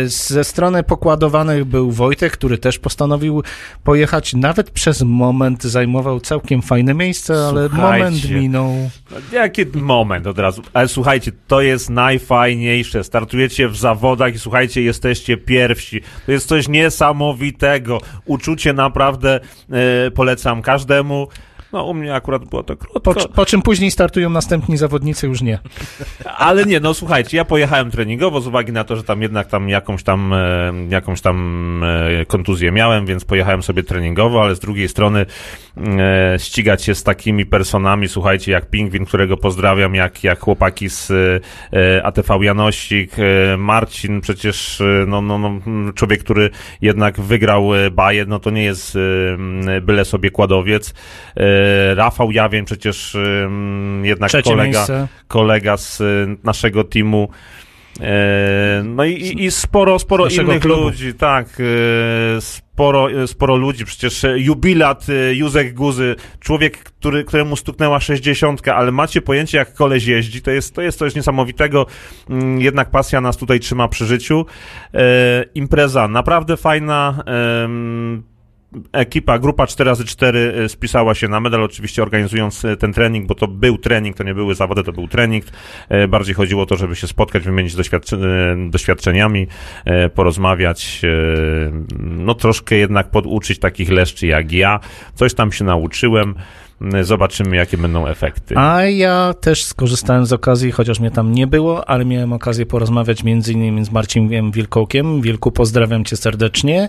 Ze strony pokładowanych był Wojtek, który też postanowił pojechać. Nawet przez moment zajmował całkiem fajne miejsce, ale Słuchajcie. moment minął. Jaki moment od razu. Ale słuchajcie, to jest najfajniejsze. Startujecie w zawodach i słuchajcie, jesteście pierwsi. To jest coś niesamowitego. Uczucie naprawdę e, polecam każdemu. No, u mnie akurat było to krótko. Po, po czym później startują następni zawodnicy, już nie. Ale nie, no słuchajcie, ja pojechałem treningowo z uwagi na to, że tam jednak tam jakąś tam, e, jakąś tam e, kontuzję miałem, więc pojechałem sobie treningowo, ale z drugiej strony e, ścigać się z takimi personami, słuchajcie, jak Pingwin, którego pozdrawiam, jak, jak chłopaki z ATV Janosik, Marcin, przecież no, no, no, człowiek, który jednak wygrał baję, no to nie jest byle sobie kładowiec. E, Rafał Jawień, przecież e, jednak Trzecie kolega miejsce. kolega z y, naszego teamu. E, No i, i- sporo, sporo Naszego innych klubu. ludzi, tak, e, sporo, e, sporo ludzi, przecież e, jubilat e, Józek Guzy, człowiek, który, któremu stuknęła 60, ale macie pojęcie jak koleś jeździ, to jest, to jest coś niesamowitego, Mm, jednak pasja nas tutaj trzyma przy życiu. E, Impreza naprawdę fajna, ekipa, grupa 4x4 y, spisała się na medal, oczywiście organizując y, ten trening, bo to był trening, to nie były zawody, to był trening. E, Bardziej chodziło o to, żeby się spotkać, wymienić doświadcze- e, doświadczeniami, e, porozmawiać, e, no troszkę jednak poduczyć takich leszczy jak ja. Coś tam się nauczyłem. Zobaczymy, jakie będą efekty. A ja też skorzystałem z okazji, chociaż mnie tam nie było, ale miałem okazję porozmawiać między innymi z Marcinem Wilkołkiem. Wilku, pozdrawiam cię serdecznie.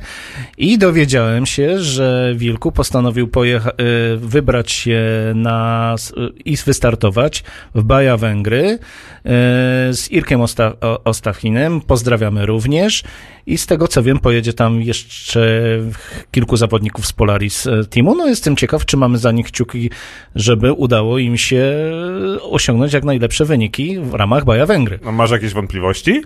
I dowiedziałem się, że Wilku postanowił pojecha- y, wybrać się na y, i wystartować w Baja Węgry y, z Irkiem Osta- Ostachinem. Pozdrawiamy również. I z tego co wiem, pojedzie tam jeszcze kilku zawodników z Polaris Teamu. No jestem ciekaw, czy mamy za nich kciuki, żeby udało im się osiągnąć jak najlepsze wyniki w ramach Baja Węgry. No, Masz jakieś wątpliwości?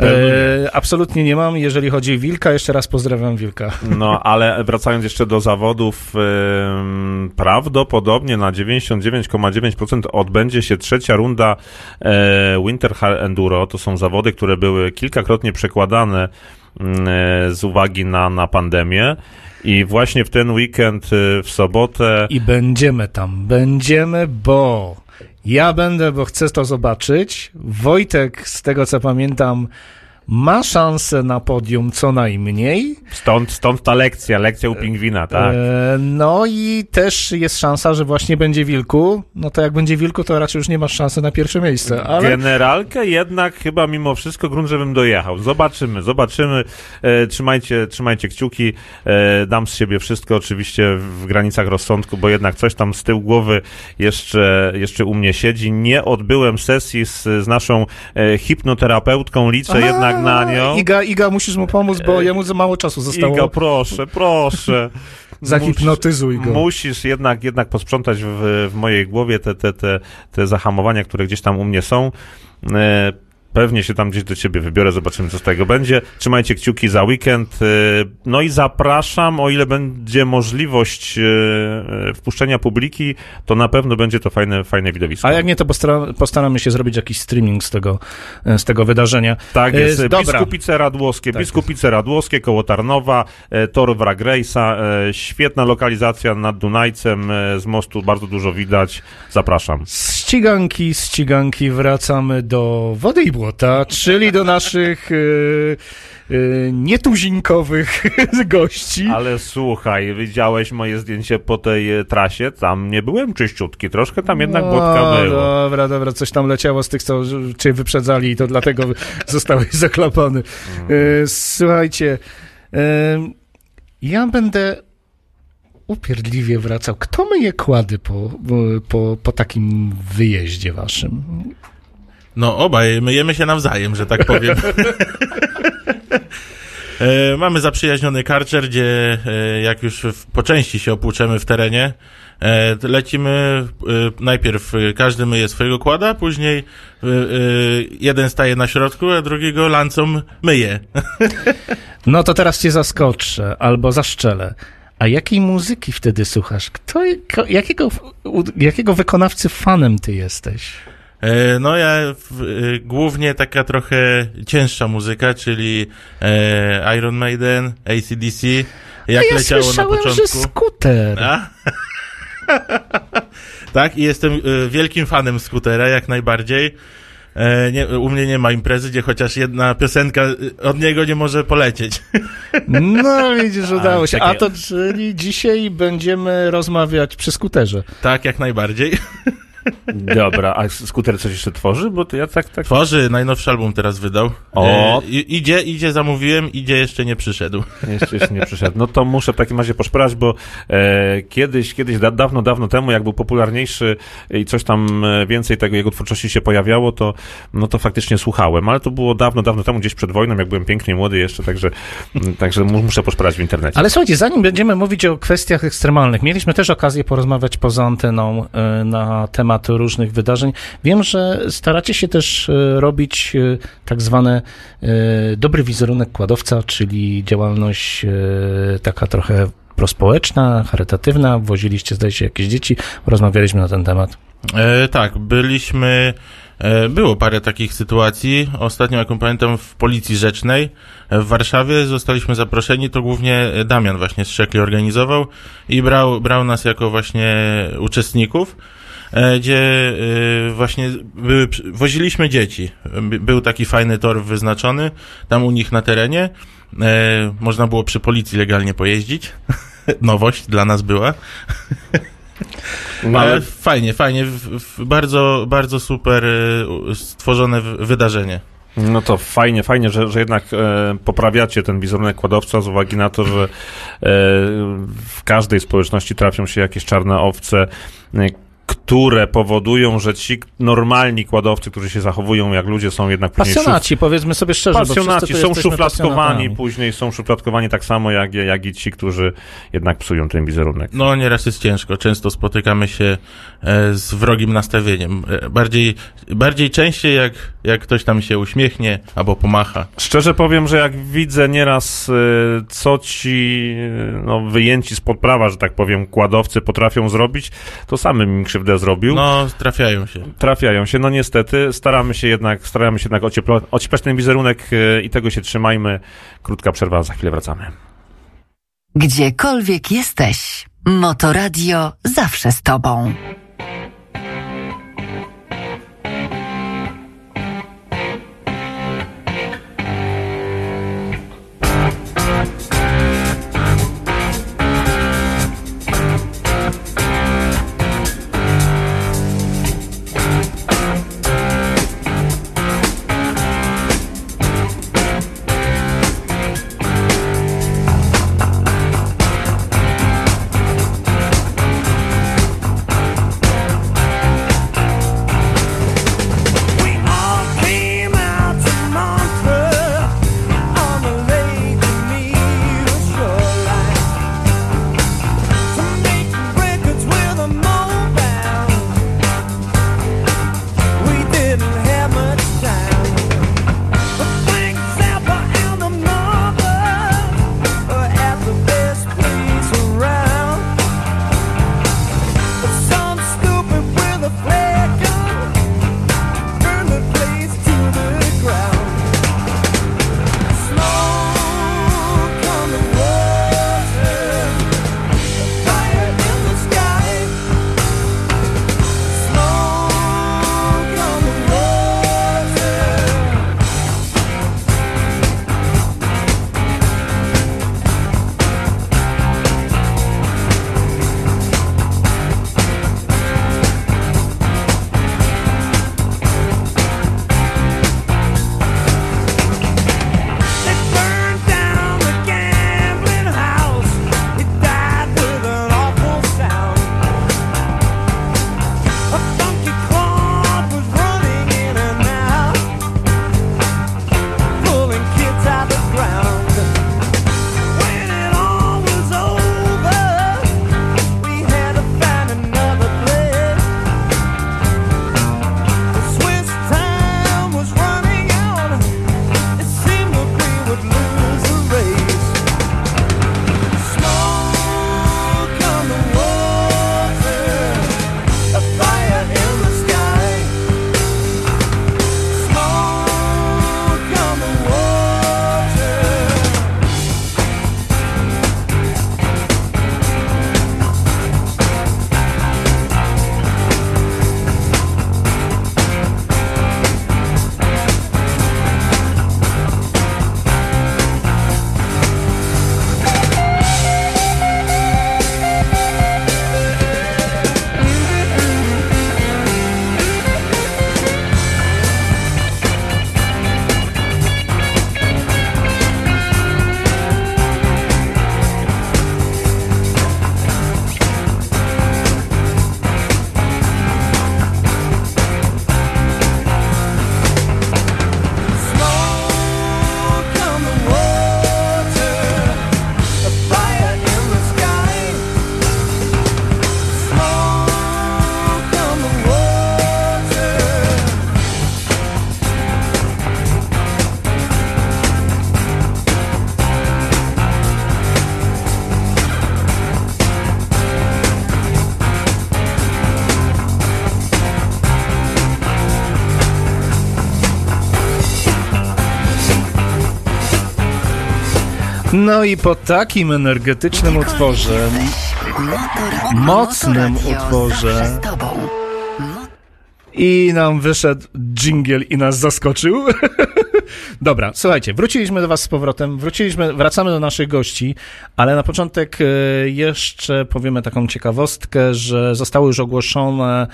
E, absolutnie nie mam. Jeżeli chodzi o Wilka, jeszcze raz pozdrawiam Wilka. No, ale wracając jeszcze do zawodów, ym, prawdopodobnie na 99,9% odbędzie się trzecia runda e, Winter Hard Enduro. To są zawody, które były kilkakrotnie przekładane z uwagi na, na pandemię. I właśnie w ten weekend, y, w sobotę, I będziemy tam. Będziemy, bo ja będę, bo chcę to zobaczyć. Wojtek, z tego co pamiętam, ma szansę na podium co najmniej. stąd, stąd ta lekcja, lekcja u pingwina, tak? E, no i też jest szansa, że właśnie będzie Wilku. No to jak będzie Wilku, to raczej już nie masz szansy na pierwsze miejsce. Ale Generalkę jednak chyba mimo wszystko grunt, żebym dojechał. Zobaczymy, zobaczymy. E, trzymajcie, trzymajcie kciuki. E, dam z siebie wszystko oczywiście w granicach rozsądku, bo jednak coś tam z tyłu głowy jeszcze, jeszcze u mnie siedzi. Nie odbyłem sesji z, z naszą hipnoterapeutką. Liczę jednak na nią. Iga, Iga, musisz mu pomóc, bo jemu za mało czasu zostało. Iga, proszę, proszę. Zahipnotyzuj go. Musisz jednak, jednak posprzątać w, w mojej głowie te, te, te, te zahamowania, które gdzieś tam u mnie są. E, Pewnie się tam gdzieś do ciebie wybiorę, zobaczymy, co z tego będzie. Trzymajcie kciuki za weekend. e, No i zapraszam, o ile będzie możliwość e, e, wpuszczenia publiki, to na pewno będzie to fajne, fajne widowisko. A jak nie, to postara, postaramy się zrobić jakiś streaming z tego, z tego wydarzenia. Tak jest. dobra. Biskupice Radłowskie, Tak Biskupice Radłowskie, koło Tarnowa, tor Wragrejsa, świetna lokalizacja nad Dunajcem, z mostu bardzo dużo widać. Zapraszam. Ściganki, ściganki wracamy do wody i błota, czyli do naszych y, y, nietuzinkowych gości. Ale słuchaj, widziałeś moje zdjęcie po tej e, trasie? Tam nie byłem czyściutki, troszkę tam jednak błotka O, było. Dobra, dobra, coś tam leciało z tych, co cię wyprzedzali i to dlatego zostałeś zaklapany. E, Słuchajcie, e, Ja będę upierdliwie wracał. Kto myje kłady po, po, po takim wyjeździe waszym? No obaj myjemy się nawzajem, że tak powiem. E, Mamy zaprzyjaźniony karczer, gdzie e, jak już w, po części się opłuczemy w terenie, e, lecimy najpierw każdy myje swojego kłada, później jeden staje na środku, a drugiego lancą myje. No to teraz cię zaskoczę albo zaszczelę. A jakiej muzyki wtedy słuchasz? Kto, jakiego, jakiego wykonawcy fanem ty jesteś? E, No ja e, głównie taka trochę cięższa muzyka, czyli e, Iron Maiden, ACDC, jak ja leciało na słyszałem, początku. że skuter. A? tak, i jestem wielkim fanem skutera, jak najbardziej. Nie, u mnie nie ma imprezy, gdzie chociaż jedna piosenka od niego nie może polecieć. No widzisz, udało się. A to czyli dzisiaj będziemy rozmawiać przy skuterze. tak, jak najbardziej. Dobra, a skuter coś jeszcze tworzy? Bo to ja tak, tak... Tworzy, najnowszy album teraz wydał. O. E, idzie, idzie, zamówiłem, idzie, jeszcze nie przyszedł. Jeszcze, jeszcze nie przyszedł. No to muszę w takim razie poszperać, bo e, kiedyś, kiedyś da, dawno, dawno temu, jak był popularniejszy i coś tam e, więcej tego jego twórczości się pojawiało, to no to faktycznie słuchałem, ale to było dawno, dawno temu, gdzieś przed wojną, jak byłem pięknie młody jeszcze, także, m, także mu- muszę poszperać w internecie. Ale słuchajcie, zanim będziemy mówić o kwestiach ekstremalnych, mieliśmy też okazję porozmawiać poza anteną e, na temat różnych wydarzeń. Wiem, że staracie się też e, robić e, tak zwane e, dobry wizerunek kładowca, czyli działalność taka trochę prospołeczna, charytatywna. Woziliście, zdaje się, jakieś dzieci. Rozmawialiśmy na ten temat. E, tak, byliśmy. Było parę takich sytuacji. Ostatnio, jak pamiętam, w Policji Rzecznej w Warszawie zostaliśmy zaproszeni. To głównie Damian właśnie z Szekli organizował i brał, brał nas jako właśnie uczestników. E, Gdzie e, właśnie były, woziliśmy dzieci. By- Był taki fajny tor wyznaczony tam u nich na terenie. E, Można było przy policji legalnie pojeździć. Nowość dla nas była. Ale fajnie, fajnie, bardzo, bardzo super stworzone wydarzenie. No to fajnie, fajnie, że, że jednak e, poprawiacie ten wizerunek kładowca z uwagi na to, że e, w każdej społeczności trafią się jakieś czarne owce, e, które powodują, że ci normalni kładowcy, którzy się zachowują jak ludzie, są jednak później Pasjonaci, powiedzmy sobie szczerze, Pasjonaci są szufladkowani, później są szufladkowani tak samo jak, jak i ci, którzy jednak psują ten wizerunek. No nieraz jest ciężko, często spotykamy się e, z wrogim nastawieniem. E, bardziej, bardziej częściej jak, jak ktoś tam się uśmiechnie albo pomacha. Szczerze powiem, że jak widzę nieraz, y, co ci no, wyjęci spod prawa, że tak powiem, kładowcy potrafią zrobić, to samym mi krzywdę zrobił. No, trafiają się. Trafiają się, no niestety, staramy się jednak, staramy się jednak ocieplo- ocieplać ten wizerunek y, i tego się trzymajmy. Krótka przerwa, za chwilę wracamy. Gdziekolwiek jesteś, Motoradio zawsze z tobą. No i po takim energetycznym utworze, Mocnym utworze. i nam wyszedł dżingiel i nas zaskoczył. Dobra, słuchajcie, wróciliśmy do was z powrotem, wróciliśmy, wracamy do naszych gości, ale na początek e, jeszcze powiemy taką ciekawostkę, że zostały już ogłoszone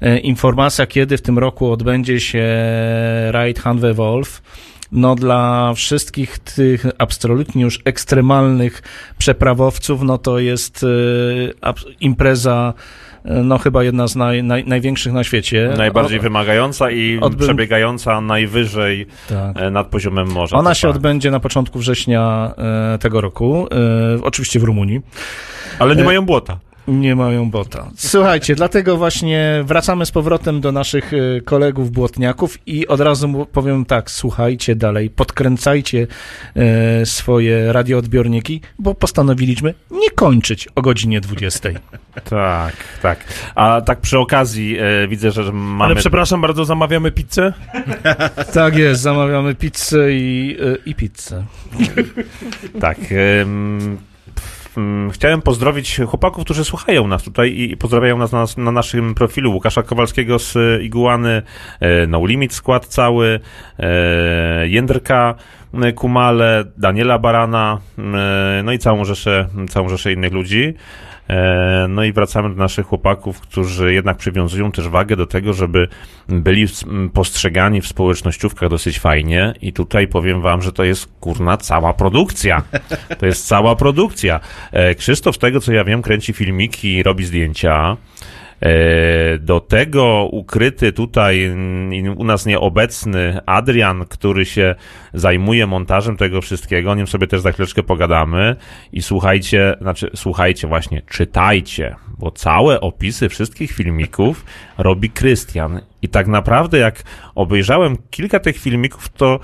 e, informacja, kiedy w tym roku odbędzie się Raid Hanwe Wolf. No dla wszystkich tych absolutnie już ekstremalnych przeprawowców, no to jest abs- impreza, e, no chyba jedna z naj, naj, największych na świecie. Najbardziej O- wymagająca i Odbym- przebiegająca najwyżej tak. e, nad poziomem morza. Ona się odbędzie na początku września e, tego roku, e, oczywiście w Rumunii. Ale nie e, mają błota. Nie mają bota. Słuchajcie, dlatego właśnie wracamy z powrotem do naszych e, kolegów błotniaków i od razu powiem tak, słuchajcie dalej, podkręcajcie e, swoje radioodbiorniki, bo postanowiliśmy nie kończyć o godzinie 20. Tak, tak. A tak przy okazji e, widzę, że mamy... Ale przepraszam bardzo, zamawiamy pizzę? Tak jest, zamawiamy pizzę i, e, i pizzę. Tak. em, Chciałem pozdrowić chłopaków, którzy słuchają nas tutaj i pozdrawiają nas na, na naszym profilu. Łukasza Kowalskiego z Iguany, e, No Limit skład cały, e, Jędrka e, Kumale, Daniela Barana, e, no i całą rzeszę, całą rzeszę innych ludzi. E, No i wracamy do naszych chłopaków, którzy jednak przywiązują też wagę do tego, żeby byli postrzegani w społecznościówkach dosyć fajnie i tutaj powiem wam, że to jest kurna cała produkcja. To jest cała produkcja. E, Krzysztof, z tego co ja wiem, kręci filmiki, robi zdjęcia. E, Do tego ukryty tutaj u nas nieobecny Adrian, który się zajmuje montażem tego wszystkiego, o nim sobie też za chwileczkę pogadamy. I słuchajcie, znaczy słuchajcie właśnie, czytajcie, bo całe opisy wszystkich filmików robi Krystian. I tak naprawdę jak obejrzałem kilka tych filmików, to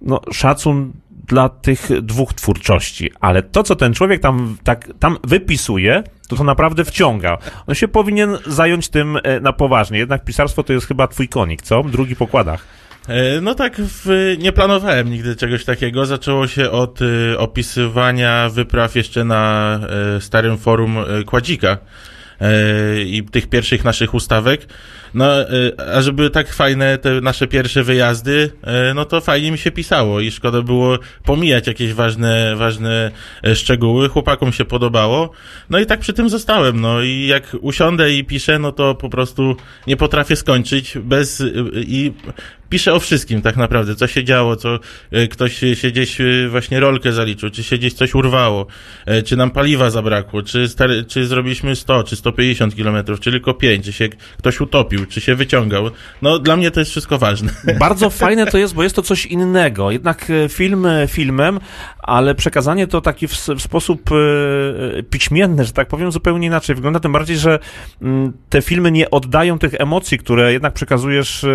no, szacun dla tych dwóch twórczości, ale to, co ten człowiek tam, tak, tam wypisuje, to to naprawdę wciąga. On się powinien zająć tym e, na poważnie. Jednak pisarstwo to jest chyba twój konik, co? Drugi po kładach. E, No tak, w, nie planowałem nigdy czegoś takiego. Zaczęło się od y, opisywania wypraw jeszcze na y, starym forum y, Kładzika i tych pierwszych naszych ustawek. No, y, a żeby tak fajne te nasze pierwsze wyjazdy, y, no to fajnie mi się pisało i szkoda było pomijać jakieś ważne, ważne e, szczegóły. Chłopakom się podobało. No i tak przy tym zostałem. No i jak usiądę i piszę, no to po prostu nie potrafię skończyć bez i piszę o wszystkim tak naprawdę, co się działo, co ktoś się gdzieś właśnie rolkę zaliczył, czy się gdzieś coś urwało, czy nam paliwa zabrakło, czy, czy zrobiliśmy 100, czy 150 kilometrów, czy tylko 5, czy się ktoś utopił, czy się wyciągał. No dla mnie to jest wszystko ważne. Bardzo fajne to jest, bo jest to coś innego. Jednak e, film e, filmem, ale przekazanie to taki w, w sposób e, e, piśmienny, że tak powiem, zupełnie inaczej wygląda. Tym bardziej, że mm, te filmy nie oddają tych emocji, które jednak przekazujesz e,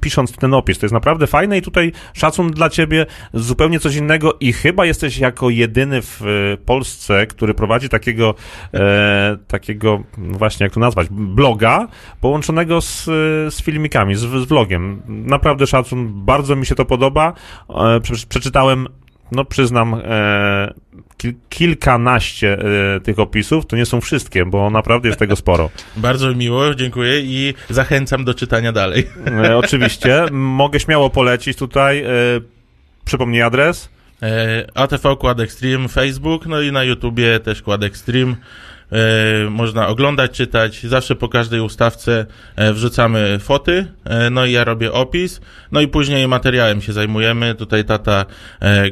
pisząc ten opis. To jest naprawdę fajne i tutaj szacun dla ciebie zupełnie coś innego i chyba jesteś jako jedyny w Polsce, który prowadzi takiego, e, takiego właśnie, jak to nazwać, bloga połączonego z, z filmikami, z, z vlogiem. Naprawdę szacun, bardzo mi się to podoba. E, prze, przeczytałem, no przyznam, e, kil, kilkanaście e, tych opisów. To nie są wszystkie, bo naprawdę jest tego sporo. Bardzo miło, dziękuję i zachęcam do czytania dalej. E, oczywiście, mogę śmiało polecić tutaj. E, przypomnij adres. ATV Facebook, no i na YouTubie też Kład Extreme. E, można oglądać, czytać. Zawsze po każdej ustawce e, wrzucamy foty, e, no i ja robię opis, no i później materiałem się zajmujemy. Tutaj tata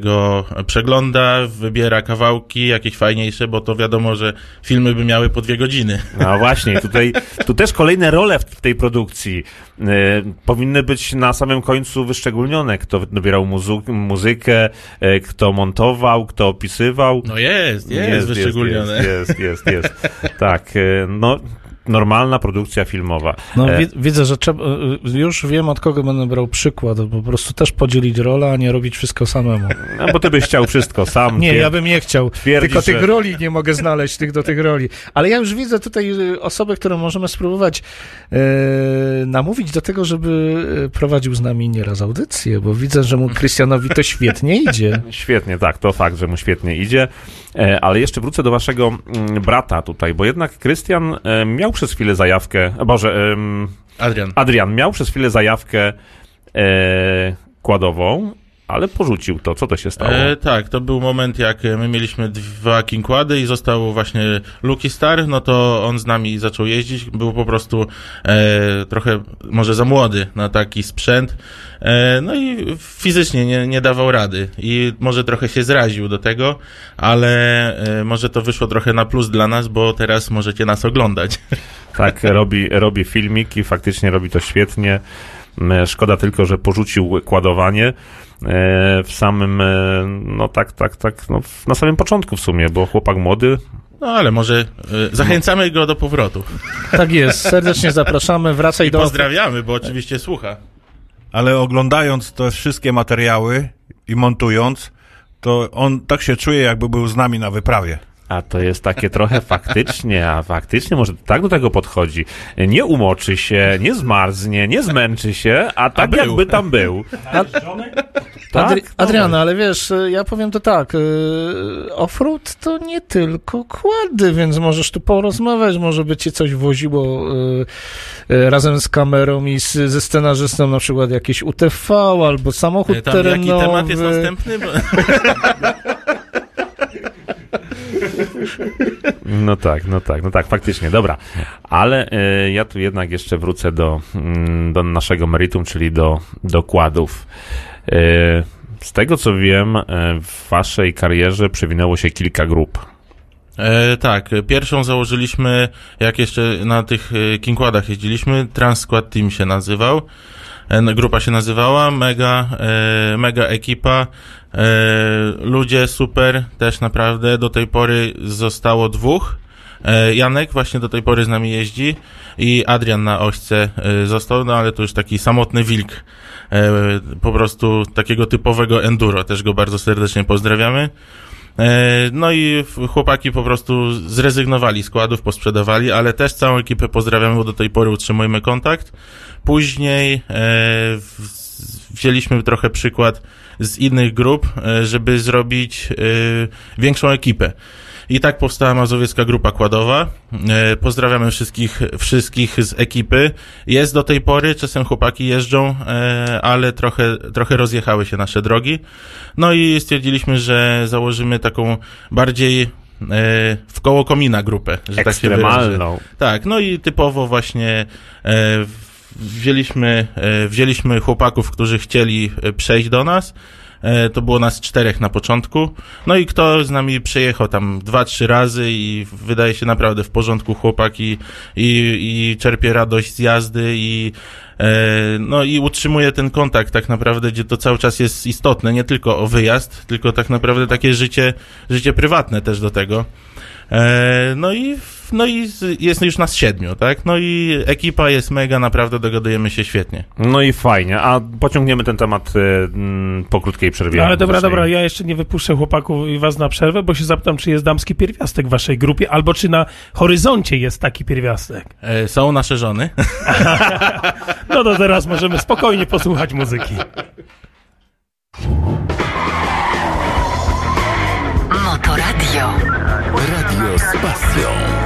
go przegląda, wybiera kawałki jakieś fajniejsze, bo to wiadomo, że filmy by miały po dwie godziny. No właśnie, tutaj tu też kolejne role w, tej produkcji powinny być na samym końcu wyszczególnione. Kto dobierał muzykę, kto montował, kto opisywał. No jest, jest, wyszczególnione. Jest, jest, jest, jest. Tak, e, no normalna produkcja filmowa. No, E, wi- widzę, że trzeba, y, już wiem od kogo będę brał przykład, bo po prostu też podzielić rolę, a nie robić wszystko samemu. no, bo ty byś chciał wszystko sam. Nie, ja bym nie chciał. Tylko tych że- roli nie mogę znaleźć, tych do tych roli. Ale ja już widzę tutaj y, osoby, które możemy spróbować e, namówić do tego, żeby e, prowadził z nami nieraz audycję, bo widzę, że mu Krystianowi to świetnie idzie. Świetnie, tak, to fakt, że mu świetnie idzie. E, ale jeszcze wrócę do waszego mm, brata tutaj, bo jednak Krystian e, miał przez chwilę zajawkę, Boże, em, Adrian. Adrian miał przez chwilę zajawkę e, kładową, ale porzucił to. Co to się stało? E, tak, to był moment, jak e, my mieliśmy dwa kinkłady i został właśnie Lucky Star, no to on z nami zaczął jeździć. Był po prostu e, trochę może za młody na taki sprzęt. E, no i fizycznie nie, nie dawał rady i może trochę się zraził do tego, ale e, może to wyszło trochę na plus dla nas, bo teraz możecie nas oglądać. Tak, robi, robi filmiki, faktycznie robi to świetnie. M, Szkoda tylko, że porzucił kładowanie e, w samym, e, no tak, tak, tak, no, w- na samym początku w sumie, bo chłopak młody, No ale może e, zachęcamy go do powrotu. Tak jest, serdecznie zapraszamy, wracaj I do... pozdrawiamy, bo oczywiście słucha. Ale oglądając te wszystkie materiały i montując, to on tak się czuje, jakby był z nami na wyprawie. A to jest takie trochę faktycznie, a faktycznie może tak do tego podchodzi. Nie umoczy się, nie zmarznie, nie zmęczy się, a tak był. jakby tam był. Adri- Tak, Adriana, ale wiesz, ja powiem to tak, y, offroad to nie tylko kłady, więc możesz tu porozmawiać, może by cię coś woziło y, y, razem z kamerą i z, ze scenarzystą, na przykład jakieś UTV albo samochód Tam jaki terenowy. temat jest następny? Bo... No tak, no tak, no tak, faktycznie, dobra. Ale e, ja tu jednak jeszcze wrócę do, mm, do naszego meritum, czyli do dokładów. E, z tego co wiem, e, w waszej karierze przewinęło się kilka grup. E, tak, pierwszą założyliśmy, jak jeszcze na tych Kingkładach jeździliśmy, Trans Squad Team się nazywał. Grupa się nazywała, mega, e, mega ekipa, e, ludzie super, też naprawdę, do tej pory zostało dwóch. E, Janek właśnie do tej pory z nami jeździ i Adrian na ośce został, no ale to już taki samotny wilk, po prostu takiego typowego enduro, też go bardzo serdecznie pozdrawiamy. E, No i chłopaki po prostu zrezygnowali z składów, posprzedawali, ale też całą ekipę pozdrawiamy, bo do tej pory utrzymujemy kontakt. Później e, wzięliśmy trochę przykład z innych grup, e, żeby zrobić większą ekipę. I tak powstała Mazowiecka Grupa Kładowa. E, Pozdrawiamy wszystkich, wszystkich z ekipy. Jest do tej pory, czasem chłopaki jeżdżą, e, ale trochę, trochę rozjechały się nasze drogi. No i stwierdziliśmy, że założymy taką bardziej e, w koło komina grupę. Że tak się wyrażę. Tak, no i typowo właśnie wzięliśmy, wzięliśmy chłopaków, którzy chcieli przejść do nas. E, to było nas czterech na początku. No i kto z nami przejechał tam dwa, trzy razy i wydaje się naprawdę w porządku chłopak i, i, i czerpie radość z jazdy i e, no i utrzymuje ten kontakt tak naprawdę, gdzie to cały czas jest istotne, nie tylko o wyjazd, tylko tak naprawdę takie życie, życie prywatne też do tego. E, no i, no i jest już nas siedmiu, tak? No i ekipa jest mega, naprawdę dogadujemy się świetnie. No i fajnie, a pociągniemy ten temat e, po krótkiej przerwie. No, ale dobra, dobra, ja jeszcze nie wypuszczę chłopaków i was na przerwę, bo się zapytam, czy jest damski pierwiastek w waszej grupie, albo czy na horyzoncie jest taki pierwiastek. E, są nasze żony. No to teraz możemy spokojnie posłuchać muzyki. Motoradio. Radio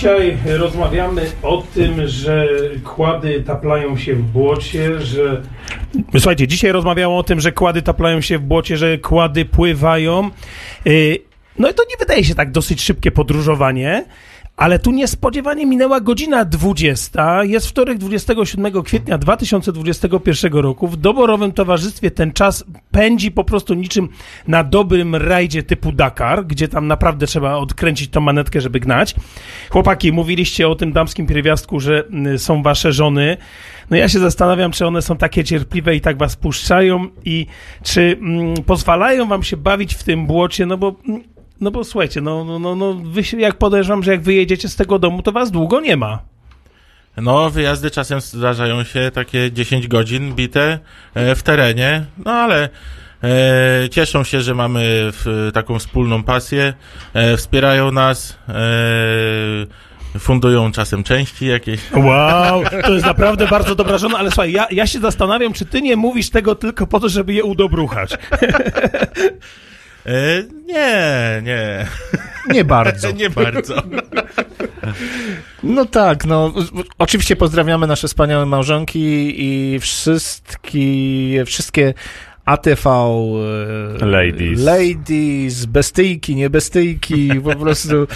dzisiaj rozmawiamy o tym, że kłady taplają się w błocie, że... Słuchajcie, dzisiaj rozmawiamy o tym, że kłady taplają się w błocie, że kłady pływają. Yy, No i to nie wydaje się tak dosyć szybkie podróżowanie, ale tu niespodziewanie minęła godzina 20. Jest wtorek 27 kwietnia 2021 roku. W doborowym towarzystwie ten czas pędzi po prostu niczym na dobrym rajdzie typu Dakar, gdzie tam naprawdę trzeba odkręcić tą manetkę, żeby gnać. Chłopaki, mówiliście o tym damskim pierwiastku, że y, są wasze żony. No ja się zastanawiam, czy one są takie cierpliwe i tak was puszczają i czy mm, pozwalają wam się bawić w tym błocie, no bo mm, no bo słuchajcie, no, no, no, no wy jak podejrzewam, że jak wyjedziecie z tego domu, to was długo nie ma. No, wyjazdy czasem zdarzają się takie 10 godzin bite e, w terenie, no ale e, cieszą się, że mamy w, taką wspólną pasję, e, wspierają nas, e, fundują czasem części jakieś. Wow, to jest naprawdę bardzo dobra żona, ale słuchaj, ja, ja się zastanawiam, czy ty nie mówisz tego tylko po to, żeby je udobruchać. E, nie, nie, Nie bardzo. nie bardzo. No tak, no oczywiście pozdrawiamy nasze wspaniałe małżonki i wszystkie, wszystkie ATV e, Ladies. ladies, bestyjki, nie bestyjki, po prostu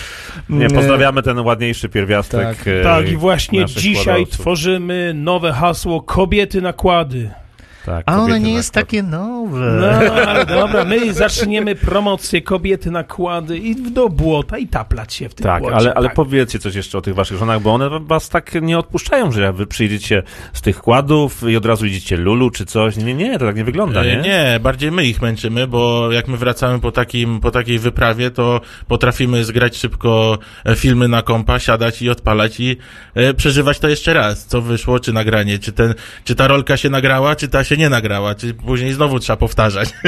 Nie, e, pozdrawiamy ten ładniejszy pierwiastek. Tak. e, Tak, i właśnie dzisiaj kładowców. tworzymy nowe hasło Kobiety nakłady. Tak, A ono nie jest takie nowe. No, ale dobra, my zaczniemy promocję Kobiety nakłady i do błota i taplać się w tym Tak, błocie. ale, ale tak. powiedzcie coś jeszcze o tych waszych żonach, bo one was tak nie odpuszczają, że wy przyjdziecie z tych kładów i od razu idziecie lulu czy coś. Nie, nie, to tak nie wygląda, nie? E, Nie, bardziej my ich męczymy, bo jak my wracamy po, takim, po takiej wyprawie, to potrafimy zgrać szybko e, filmy na kompa, siadać i odpalać i e, przeżywać to jeszcze raz, co wyszło, czy nagranie, czy, ten, czy ta rolka się nagrała, czy ta się nie nagrała, czy później znowu trzeba powtarzać.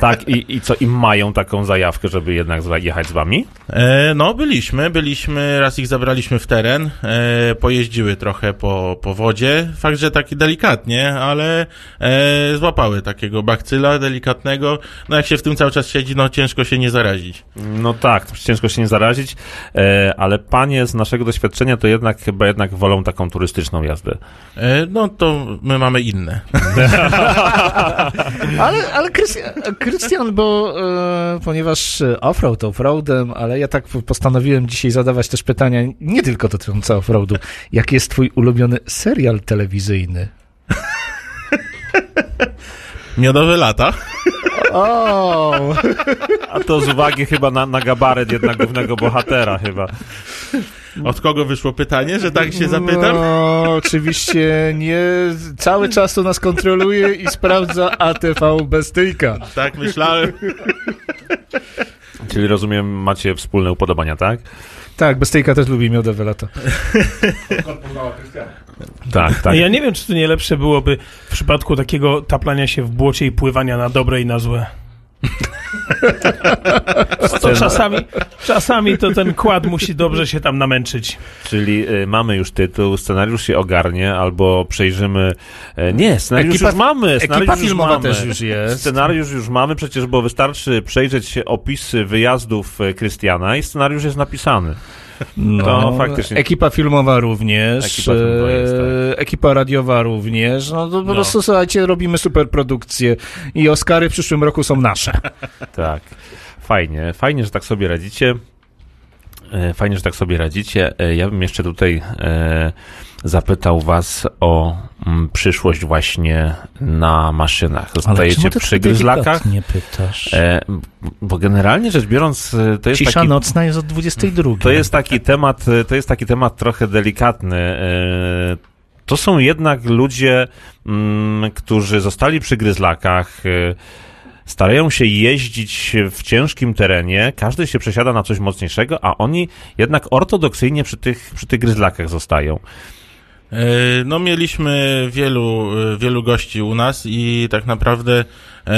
Tak, i, i co, im mają taką zajawkę, żeby jednak jechać z wami? E, no, byliśmy, byliśmy, raz ich zabraliśmy w teren, e, pojeździły trochę po, po wodzie, fakt, że taki delikatnie, ale e, złapały takiego bakcyla delikatnego, no jak się w tym cały czas siedzi, no ciężko się nie zarazić. No tak, ciężko się nie zarazić, e, ale panie z naszego doświadczenia to jednak chyba jednak wolą taką turystyczną jazdę. E, no to my mamy inne. Ale, ale Krystian, bo e, ponieważ e, offroad offroadem, ale ja tak postanowiłem dzisiaj zadawać też pytania nie tylko dotyczące offroadu. Jaki jest twój ulubiony serial telewizyjny? Miodowe lata. O, A to z uwagi chyba na, na gabaret jednak głównego bohatera chyba. Od kogo wyszło pytanie, że tak się zapytam? No, oczywiście nie. Cały czas to nas kontroluje i sprawdza ATV Bestyjka. Tak myślałem. Czyli rozumiem, macie wspólne upodobania, tak? Tak, Bestyjka też lubi miodowe lata. Tak, tak. Ja nie wiem, czy to nie lepsze byłoby w przypadku takiego taplania się w błocie i pływania na dobre i na złe. To czasami, czasami to ten kład musi dobrze się tam namęczyć. Czyli y, mamy już tytuł, scenariusz się ogarnie, albo przejrzymy... E, nie, scenariusz Ekipa- już mamy. Scenariusz Ekipa już filmowa mamy. też już jest. Scenariusz już mamy, przecież, bo wystarczy przejrzeć opisy wyjazdów e, Krystiana i scenariusz jest napisany. No, To faktycznie. Ekipa filmowa również. Ekipa filmowa jest, tak. e, Ekipa radiowa również. No to po No. prostu słuchajcie, robimy super produkcję i Oscary w przyszłym roku są nasze. Tak. Fajnie, fajnie, że tak sobie radzicie. E, Fajnie, że tak sobie radzicie. E, Ja bym jeszcze tutaj e, zapytał was o mm, przyszłość właśnie na maszynach. Zostajecie przy gryzlakach? nie pytasz? E, bo generalnie rzecz biorąc, e, to jest Cisza taki, nocna jest od 22. to jest taki temat, e, to jest taki temat trochę delikatny. To są jednak ludzie, mm, którzy zostali przy gryzlakach, starają się jeździć w ciężkim terenie, każdy się przesiada na coś mocniejszego, a oni jednak ortodoksyjnie przy tych, przy tych gryzlakach zostają. E, No mieliśmy wielu, e, wielu gości u nas i tak naprawdę e,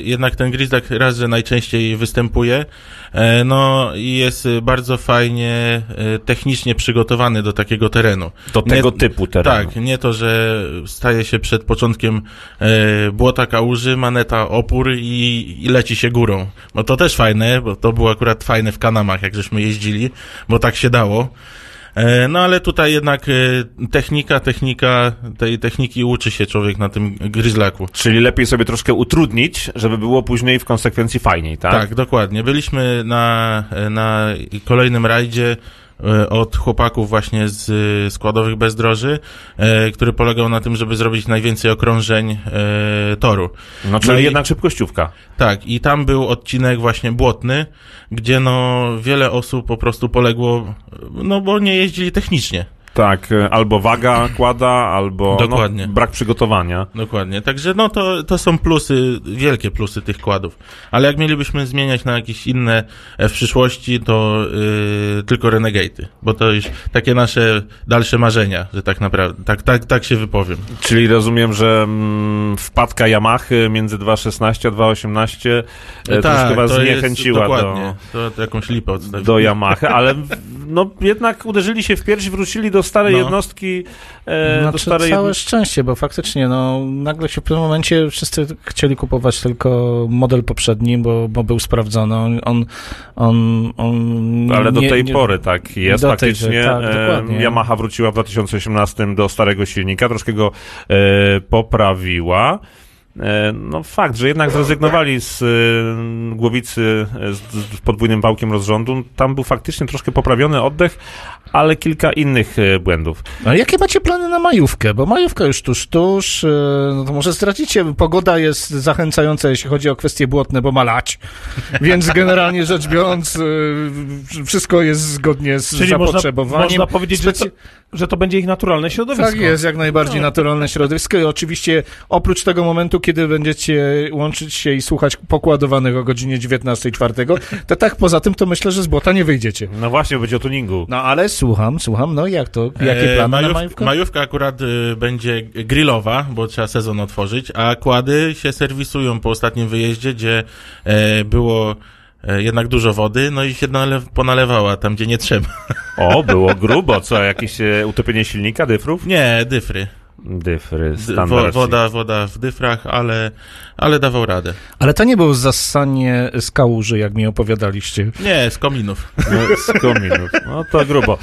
jednak ten Grizzlak raz, że najczęściej występuje, e, no i jest bardzo fajnie e, technicznie przygotowany do takiego terenu. Do tego Nie- typu terenu. Tak, nie to, że staje się przed początkiem e, błota kałuży, maneta opór i, i leci się górą. Bo to też fajne, bo to było akurat fajne w Kanamach, jak żeśmy jeździli, bo tak się dało. E, no ale tutaj jednak e, technika, technika, tej techniki uczy się człowiek na tym gryzlaku. Czyli lepiej sobie troszkę utrudnić, żeby było później w konsekwencji fajniej, tak? Tak, dokładnie. Byliśmy na, na kolejnym rajdzie e, od chłopaków właśnie z e, składowych bezdroży, e, który polegał na tym, żeby zrobić najwięcej okrążeń e, toru. No, czyli No i- jednak szybkościówka. Tak, i tam był odcinek właśnie błotny, gdzie no wiele osób po prostu poległo, no bo nie jeździli technicznie. Tak, e, albo waga kłada, albo Dokładnie. No, brak przygotowania. Dokładnie. Także no to, to są plusy, wielkie plusy tych kładów. Ale jak mielibyśmy zmieniać na jakieś inne e, w przyszłości, to yy, tylko Renegate'y. Bo to już takie nasze dalsze marzenia, że tak naprawdę, tak, tak, tak się wypowiem. Czyli rozumiem, że mm, wpadka Yamahy między 2.16 a 2.18 e, troszkę was Tak, to jest- zniechęciła do. To, to jakąś lipę odstawić. do Yamahy, ale no jednak uderzyli się w pierś, wrócili do starej No. jednostki. E, do Znaczy starej całe jedno- szczęście, bo faktycznie no, nagle się w pewnym momencie wszyscy chcieli kupować tylko model poprzedni, bo, bo był sprawdzony. On, on, on, on Ale do nie- tej nie- pory tak jest Do tej, faktycznie. że- tak, e. Yamaha wróciła w 2018 do starego silnika, troszkę go e, poprawiła. E, No fakt, że jednak zrezygnowali z e, głowicy e, z, z podwójnym wałkiem rozrządu. Tam był faktycznie troszkę poprawiony oddech, ale kilka innych e, błędów. A jakie macie plany na majówkę? Bo majówka już tuż, tuż. e, No to może zdradzicie, pogoda jest zachęcająca, jeśli chodzi o kwestie błotne, bo ma lać. Więc generalnie rzecz biorąc, wszystko jest zgodnie z Czyli można, zapotrzebowaniem. można powiedzieć, że to, że to będzie ich naturalne środowisko. Tak jest, jak najbardziej naturalne środowisko i oczywiście oprócz tego momentu, kiedy będziecie łączyć się i słuchać pokładowanych o godzinie 19.04, to tak poza tym to myślę, że z błota nie wyjdziecie. No właśnie, będzie o tuningu. No ale słucham, słucham, no jak to? Jakie E, plany na majów- majówkę? Majówka akurat y, będzie grillowa, bo trzeba sezon otworzyć, a kłady się serwisują po ostatnim wyjeździe, gdzie e, było e, jednak dużo wody, no i się nalew- ponalewała tam, gdzie nie trzeba. O, było grubo. Co, jakieś e, utopienie silnika, dyfrów? Nie, dyfry. Dyfry, standard. wo, woda, woda w dyfrach, ale, ale dawał radę. Ale to nie było zassanie z kałuży, jak mi opowiadaliście. Nie, z kominów. No, z kominów. No to grubo.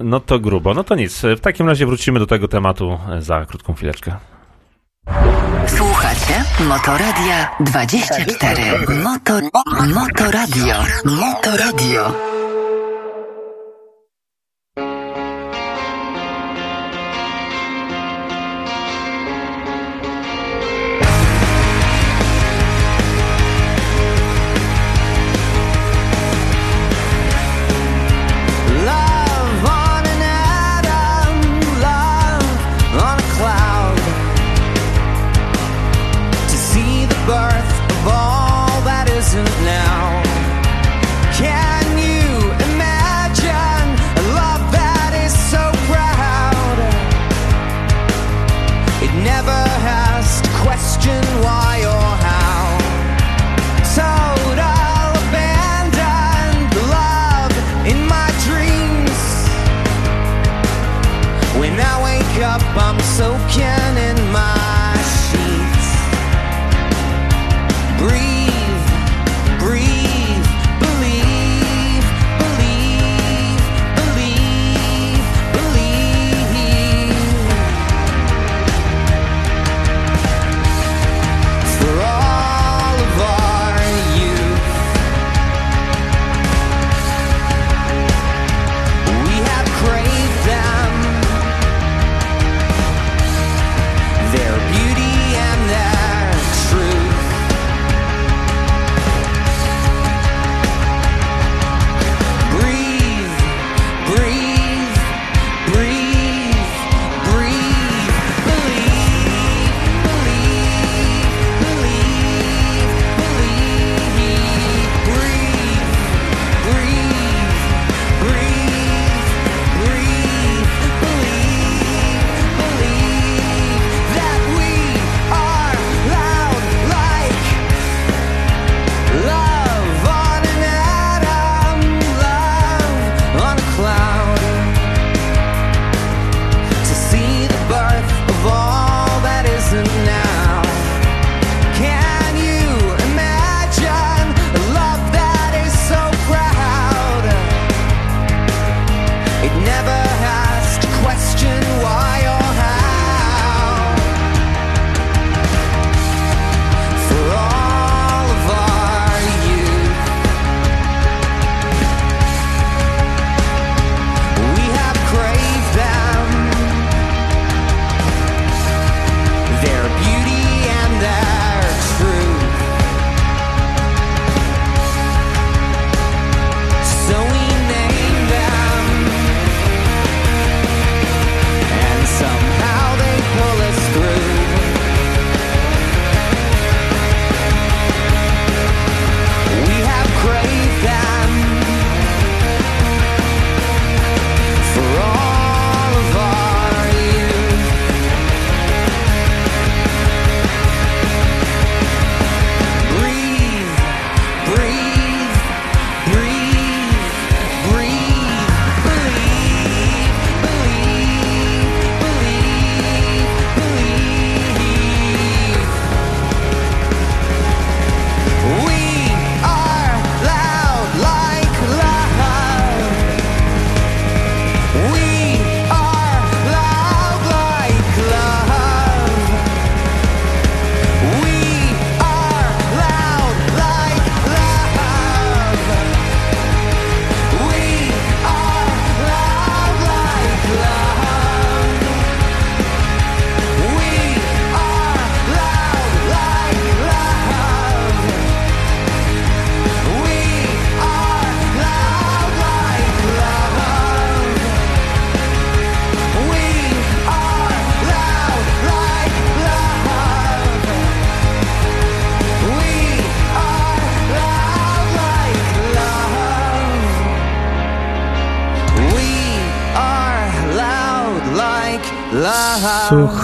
No to grubo. No to nic. W takim razie wrócimy do tego tematu za krótką chwileczkę. Słuchacie Motoradia 24. Motor, Motoradio. Motoradio.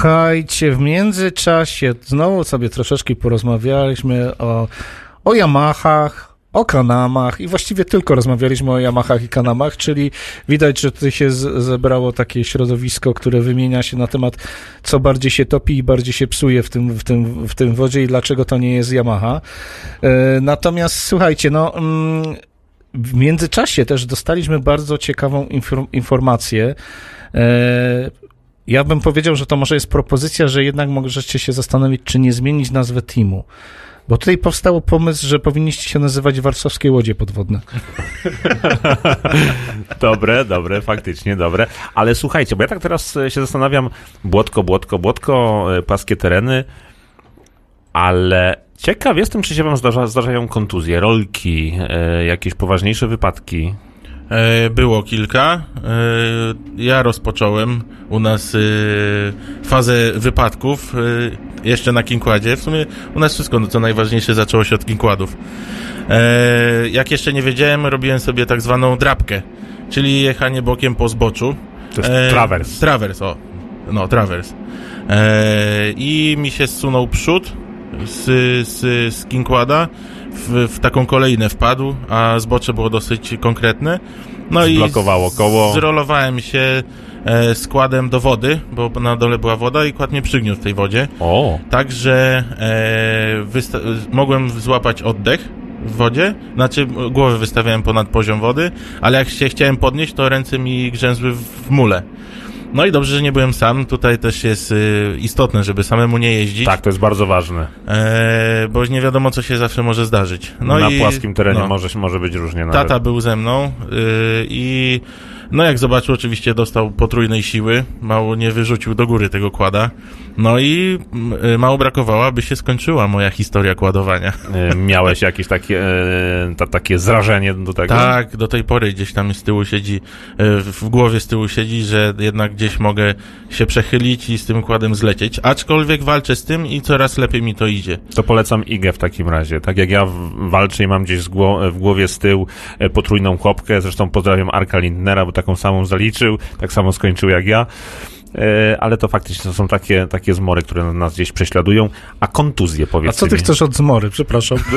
Słuchajcie, w międzyczasie znowu sobie troszeczkę porozmawialiśmy o, o Yamahach, o Kanamach i właściwie tylko rozmawialiśmy o Yamahach i Kanamach, czyli widać, że tutaj się zebrało takie środowisko, które wymienia się na temat, co bardziej się topi i bardziej się psuje w tym, w tym, w tym wodzie i dlaczego to nie jest Yamaha. E, natomiast słuchajcie, no... Mm, w międzyczasie też dostaliśmy bardzo ciekawą infor- informację. Ja bym powiedział, że to może jest propozycja, że jednak możecie się zastanowić, czy nie zmienić nazwę teamu. Bo tutaj powstał pomysł, że powinniście się nazywać Warszawskie Łodzie Podwodne. Dobre, dobre, faktycznie dobre. Ale słuchajcie, bo ja tak teraz e, się zastanawiam, błotko, błotko, błotko, e, płaskie tereny, ale ciekaw jestem, czy się wam zdarza, zdarzają kontuzje, rolki, e, jakieś poważniejsze wypadki. E, Było kilka. E, Ja rozpocząłem u nas e, fazę wypadków jeszcze na Kinkładzie. W sumie u nas wszystko, no, co najważniejsze, zaczęło się od Kinkładów. Jak jeszcze nie wiedziałem, robiłem sobie tak zwaną drapkę, czyli jechanie bokiem po zboczu. To jest trawers. Trawers, o. No, trawers. I mi się zsunął przód z, z, z Kinkwada, w, w taką kolejnę wpadł, a zbocze było dosyć konkretne. No Zblokowało i z- koło. Zrolowałem się e, składem do wody, bo na dole była woda i kład mnie przygniótł w tej wodzie. O, Także e, mogłem złapać oddech w wodzie, znaczy głowę wystawiałem ponad poziom wody, ale jak się chciałem podnieść, to ręce mi grzęzły w, w mule. No i dobrze, że nie byłem sam. Tutaj też jest y, istotne, żeby samemu nie jeździć, tak, to jest bardzo ważne. e, bo nie wiadomo, co się zawsze może zdarzyć. No Na i, płaskim terenie no. może, może być różnie nawet. Tata był ze mną y, i no jak zobaczył, oczywiście dostał potrójnej siły, mało nie wyrzucił do góry tego kłada. No i y, mało brakowało, aby się skończyła moja historia kładowania. E, Miałeś jakieś takie, e, ta, takie zrażenie do tego? Tak, do tej pory gdzieś tam z tyłu siedzi, y, w głowie z tyłu siedzi, że jednak gdzieś mogę się przechylić i z tym kładem zlecieć. Aczkolwiek walczę z tym i coraz lepiej mi to idzie. To polecam IGę w takim razie. Tak jak ja walczę i mam gdzieś w głowie z tyłu e, potrójną chłopkę, zresztą pozdrawiam Arka Lindnera, bo taką samą zaliczył, tak samo skończył jak ja. E, Ale to faktycznie to są takie, takie zmory, które nas gdzieś prześladują. A kontuzje, A powiedzcie co ty mi. chcesz od zmory? Przepraszam.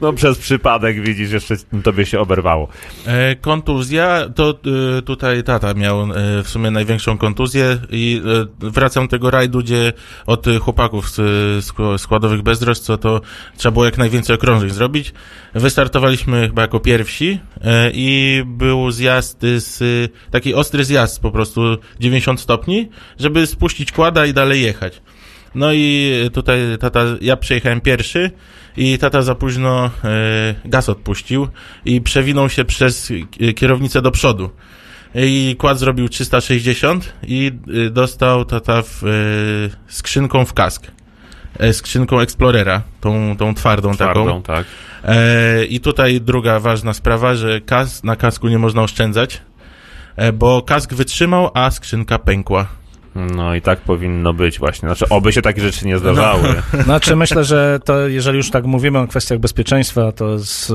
No przez przypadek, widzisz, jeszcze tobie się oberwało. E, kontuzja, to e, tutaj tata miał w sumie największą kontuzję i wracam tego rajdu, gdzie od chłopaków z sk- składowych bezdroż, co to trzeba było jak najwięcej okrążeń zrobić. Wystartowaliśmy chyba jako pierwsi e, i był zjazd z, e, taki ostry zjazd po prostu 90 stopni, żeby spuścić kłada i dalej jechać. No i tutaj tata, ja przejechałem pierwszy i tata za późno e, gaz odpuścił i przewinął się przez kierownicę do przodu. I kład zrobił 360 i dostał tata w, skrzynką w kask. E, skrzynką Explorera, tą, tą twardą, taką. Twardą, tak. E, I tutaj druga ważna sprawa, że kas, na kasku nie można oszczędzać, e, bo kask wytrzymał, a skrzynka pękła. No i tak powinno być właśnie. Znaczy, oby się takie rzeczy nie zdarzały. Znaczy myślę, że to jeżeli już tak mówimy o kwestiach bezpieczeństwa, to jest y,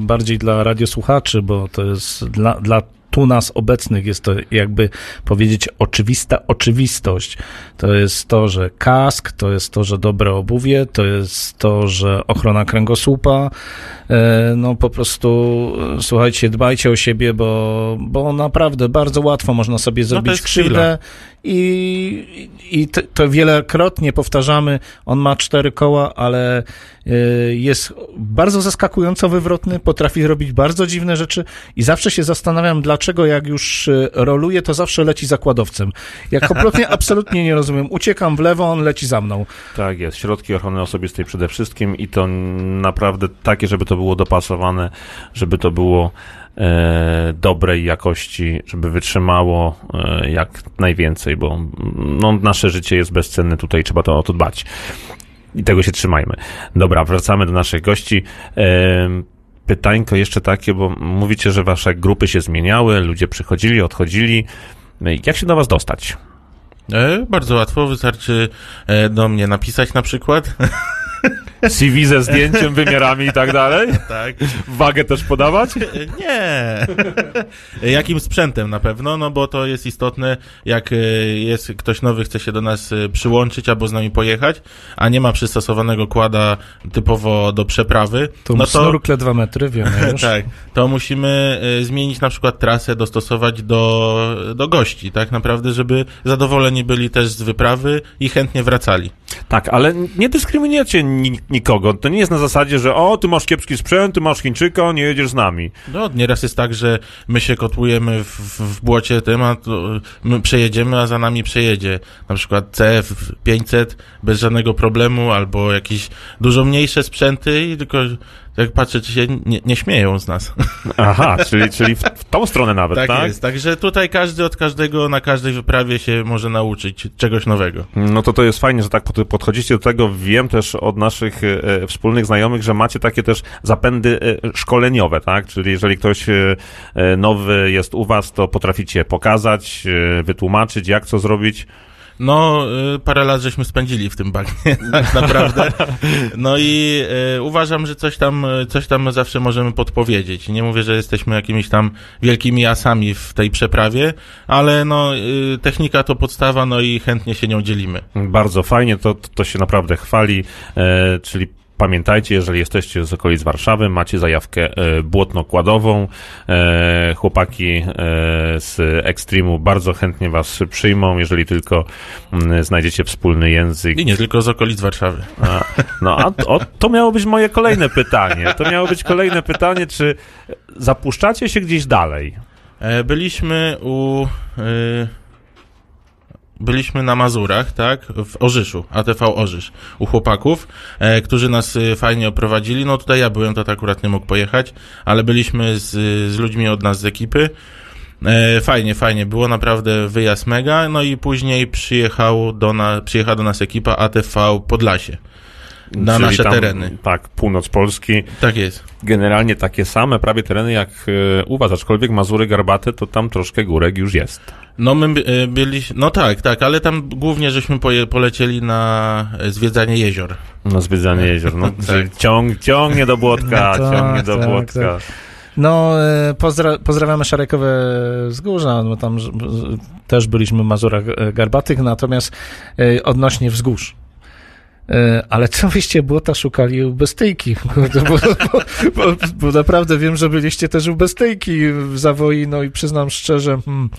bardziej dla radiosłuchaczy, bo to jest dla, dla tu nas obecnych jest to jakby powiedzieć oczywista oczywistość. To jest to, że kask, to jest to, że dobre obuwie, to jest to, że ochrona kręgosłupa. E, No po prostu e, słuchajcie, dbajcie o siebie, bo, bo naprawdę bardzo łatwo można sobie zrobić jest krzywdę i, i to, to wielokrotnie powtarzamy. On ma cztery koła, ale y, jest bardzo zaskakująco wywrotny, potrafi robić bardzo dziwne rzeczy i zawsze się zastanawiam, dlaczego jak już y, roluje, to zawsze leci zakładowcem. Ja kompletnie, absolutnie nie rozumiem. Uciekam w lewo, on leci za mną. Tak jest, środki ochrony osobistej przede wszystkim i to naprawdę takie, żeby to było dopasowane, żeby to było e, dobrej jakości, żeby wytrzymało e, jak najwięcej, bo mm, no, nasze życie jest bezcenne, tutaj trzeba to o to dbać. I tego się trzymajmy. Dobra, wracamy do naszych gości. E, pytańko jeszcze takie, bo mówicie, że wasze grupy się zmieniały, ludzie przychodzili, odchodzili. Jak się do was dostać? E, bardzo łatwo, wystarczy e, do mnie napisać na przykład. CV ze zdjęciem, wymiarami i tak dalej? Tak. Wagę też podawać? Nie. Jakim sprzętem na pewno, no bo to jest istotne, jak e, jest ktoś nowy, chce się do nas e, przyłączyć albo z nami pojechać, a nie ma przystosowanego kłada typowo do przeprawy, To no to snurkle dwa metry, wiemy już. tak, to musimy e, zmienić na przykład trasę, dostosować do, do gości, tak naprawdę, żeby zadowoleni byli też z wyprawy i chętnie wracali. Tak, ale nie dyskryminujecie ni- nikogo. To nie jest na zasadzie, że o, ty masz kiepski sprzęt, ty masz Chińczyka, nie jedziesz z nami. No, nieraz jest tak, że my się kotłujemy w, w błocie to my przejedziemy, a za nami przejedzie na przykład CF 500 bez żadnego problemu, albo jakieś dużo mniejsze sprzęty tylko jak patrzę, czy się nie, nie śmieją z nas. Aha, czyli, czyli w, w tą stronę nawet, tak? tak, jest. Także tutaj każdy od każdego na każdej wyprawie się może nauczyć czegoś nowego. No to to jest fajnie, że tak pod- podchodzicie do tego. Wiem też od naszych e, e, wspólnych znajomych, że macie takie też zapędy e, szkoleniowe, tak? Czyli jeżeli ktoś e, e, nowy jest u was, to potraficie pokazać, e, wytłumaczyć, jak co zrobić. No, y, parę lat żeśmy spędzili w tym bagnie, tak naprawdę. No i y, uważam, że coś tam, y, coś tam zawsze możemy podpowiedzieć. Nie mówię, że jesteśmy jakimiś tam wielkimi asami w tej przeprawie, ale no, technika to podstawa, no i chętnie się nią dzielimy. Bardzo fajnie, to, to się naprawdę chwali, e, czyli pamiętajcie, jeżeli jesteście z okolic Warszawy, macie zajawkę e, błotno-kładową, e, chłopaki e, z Extremu bardzo chętnie was przyjmą, jeżeli tylko mm, znajdziecie wspólny język. I nie tylko z okolic Warszawy. A, no a o, to miało być moje kolejne pytanie. To miało być kolejne pytanie, czy zapuszczacie się gdzieś dalej? Byliśmy u. y, Byliśmy na Mazurach, tak? W Orzyszu, ATV Orzysz, u chłopaków, e, którzy nas y, fajnie oprowadzili. No tutaj ja byłem, to tak akurat nie mógł pojechać, ale byliśmy z, z ludźmi od nas z ekipy. E, fajnie, fajnie, było naprawdę wyjazd mega. No i później przyjechał do na, przyjechała do nas ekipa ATV Podlasie. Na Czyli nasze tam, tereny. Tak, północ Polski. Tak jest. Generalnie takie same prawie tereny jak e, u was, aczkolwiek Mazury Garbate to tam troszkę górek już jest. No my by- byliśmy, no tak, tak, ale tam głównie żeśmy poje, polecieli na e, zwiedzanie jezior. No zwiedzanie jezior, no Tak. ciąg, ciągnie do Błocka, No tak, ciągnie do tak, Błocka. tak. No, e, pozdra pozdrawiamy Szarekowe Wzgórza, no tam też byliśmy w Mazurach e, Garbatych, natomiast e, odnośnie wzgórz. E, Ale co wyście błota szukali u Bestyjki? Bo, bo, bo, bo naprawdę wiem, że byliście też u Bestyjki w Zawoi, no i przyznam szczerze, hmm,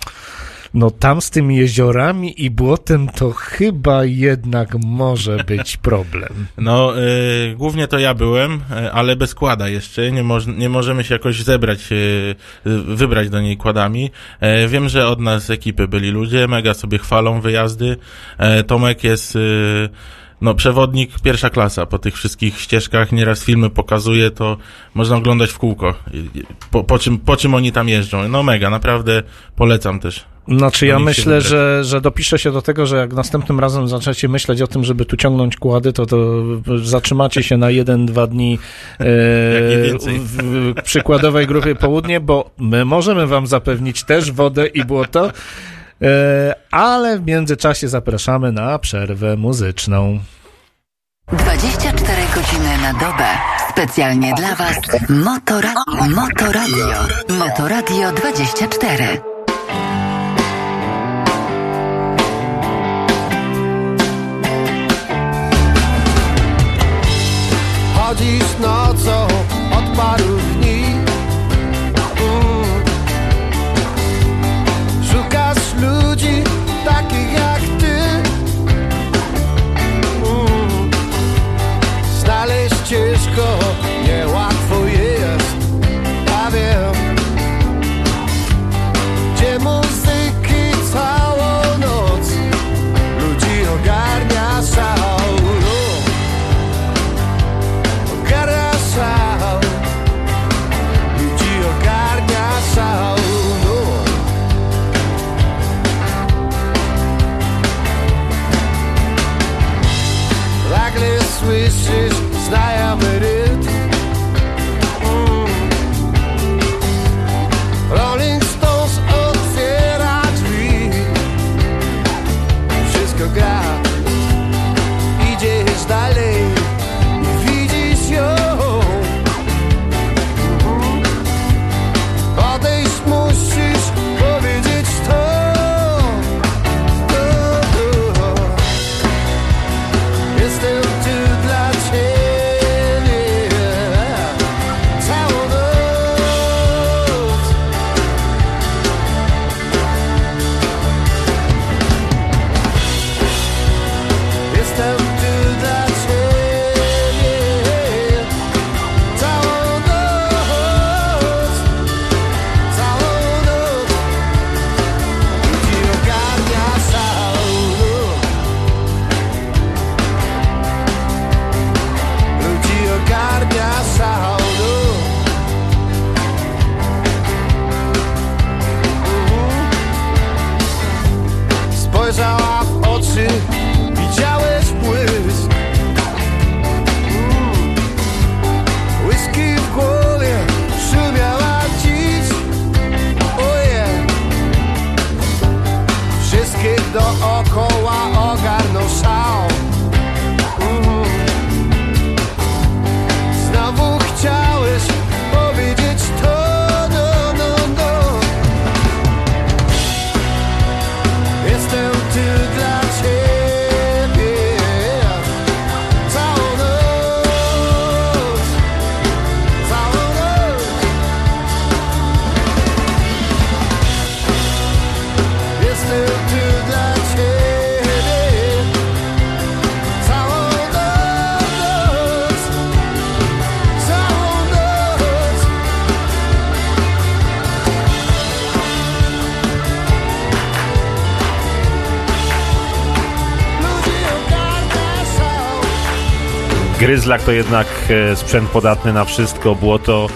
no tam z tymi jeziorami i błotem to chyba jednak może być problem. No, y, głównie to ja byłem, y, ale bez kłada jeszcze, nie, nie możemy się jakoś zebrać, y, y, wybrać do niej kładami. E, wiem, że od nas z ekipy byli ludzie, mega sobie chwalą wyjazdy. E, Tomek jest... No, przewodnik pierwsza klasa po tych wszystkich ścieżkach, nieraz filmy pokazuje, to można oglądać w kółko, po, po, czym, po czym oni tam jeżdżą. No mega, naprawdę polecam też. Znaczy ja myślę, że, że dopiszę się do tego, że jak następnym razem zaczniecie myśleć o tym, żeby tu ciągnąć kłady, to, to zatrzymacie się na jeden, dwa dni e, w, przykładowej grupie południe, bo my możemy wam zapewnić też wodę i błoto, ale w międzyczasie zapraszamy na przerwę muzyczną. 24 godziny na dobę. Specjalnie dla Was Motora Motoradio. Motoradio 24. Gryzlak to jednak e, sprzęt podatny na wszystko, błoto,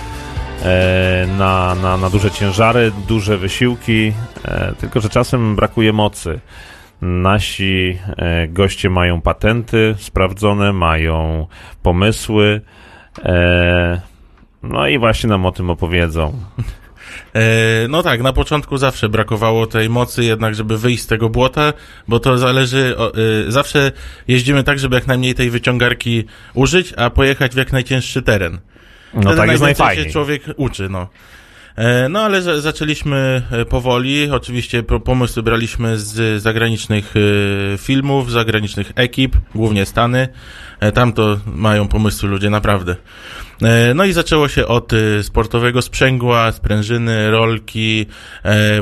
e, na, na, na duże ciężary, duże wysiłki, e, tylko że czasem brakuje mocy. Nasi goście mają patenty sprawdzone, mają pomysły, no i właśnie nam o tym opowiedzą. E, no tak, na początku zawsze brakowało tej mocy jednak, żeby wyjść z tego błota, bo to zależy, e, zawsze jeździmy tak, żeby jak najmniej tej wyciągarki użyć, a pojechać w jak najcięższy teren. No Wtedy tak jest najfajniej. się człowiek uczy, no. E, No ale za- zaczęliśmy powoli, oczywiście pomysły braliśmy z zagranicznych filmów, zagranicznych ekip, głównie Stany. E, Tam to mają pomysły ludzie naprawdę. E, No i zaczęło się od e, sportowego sprzęgła, sprężyny, rolki.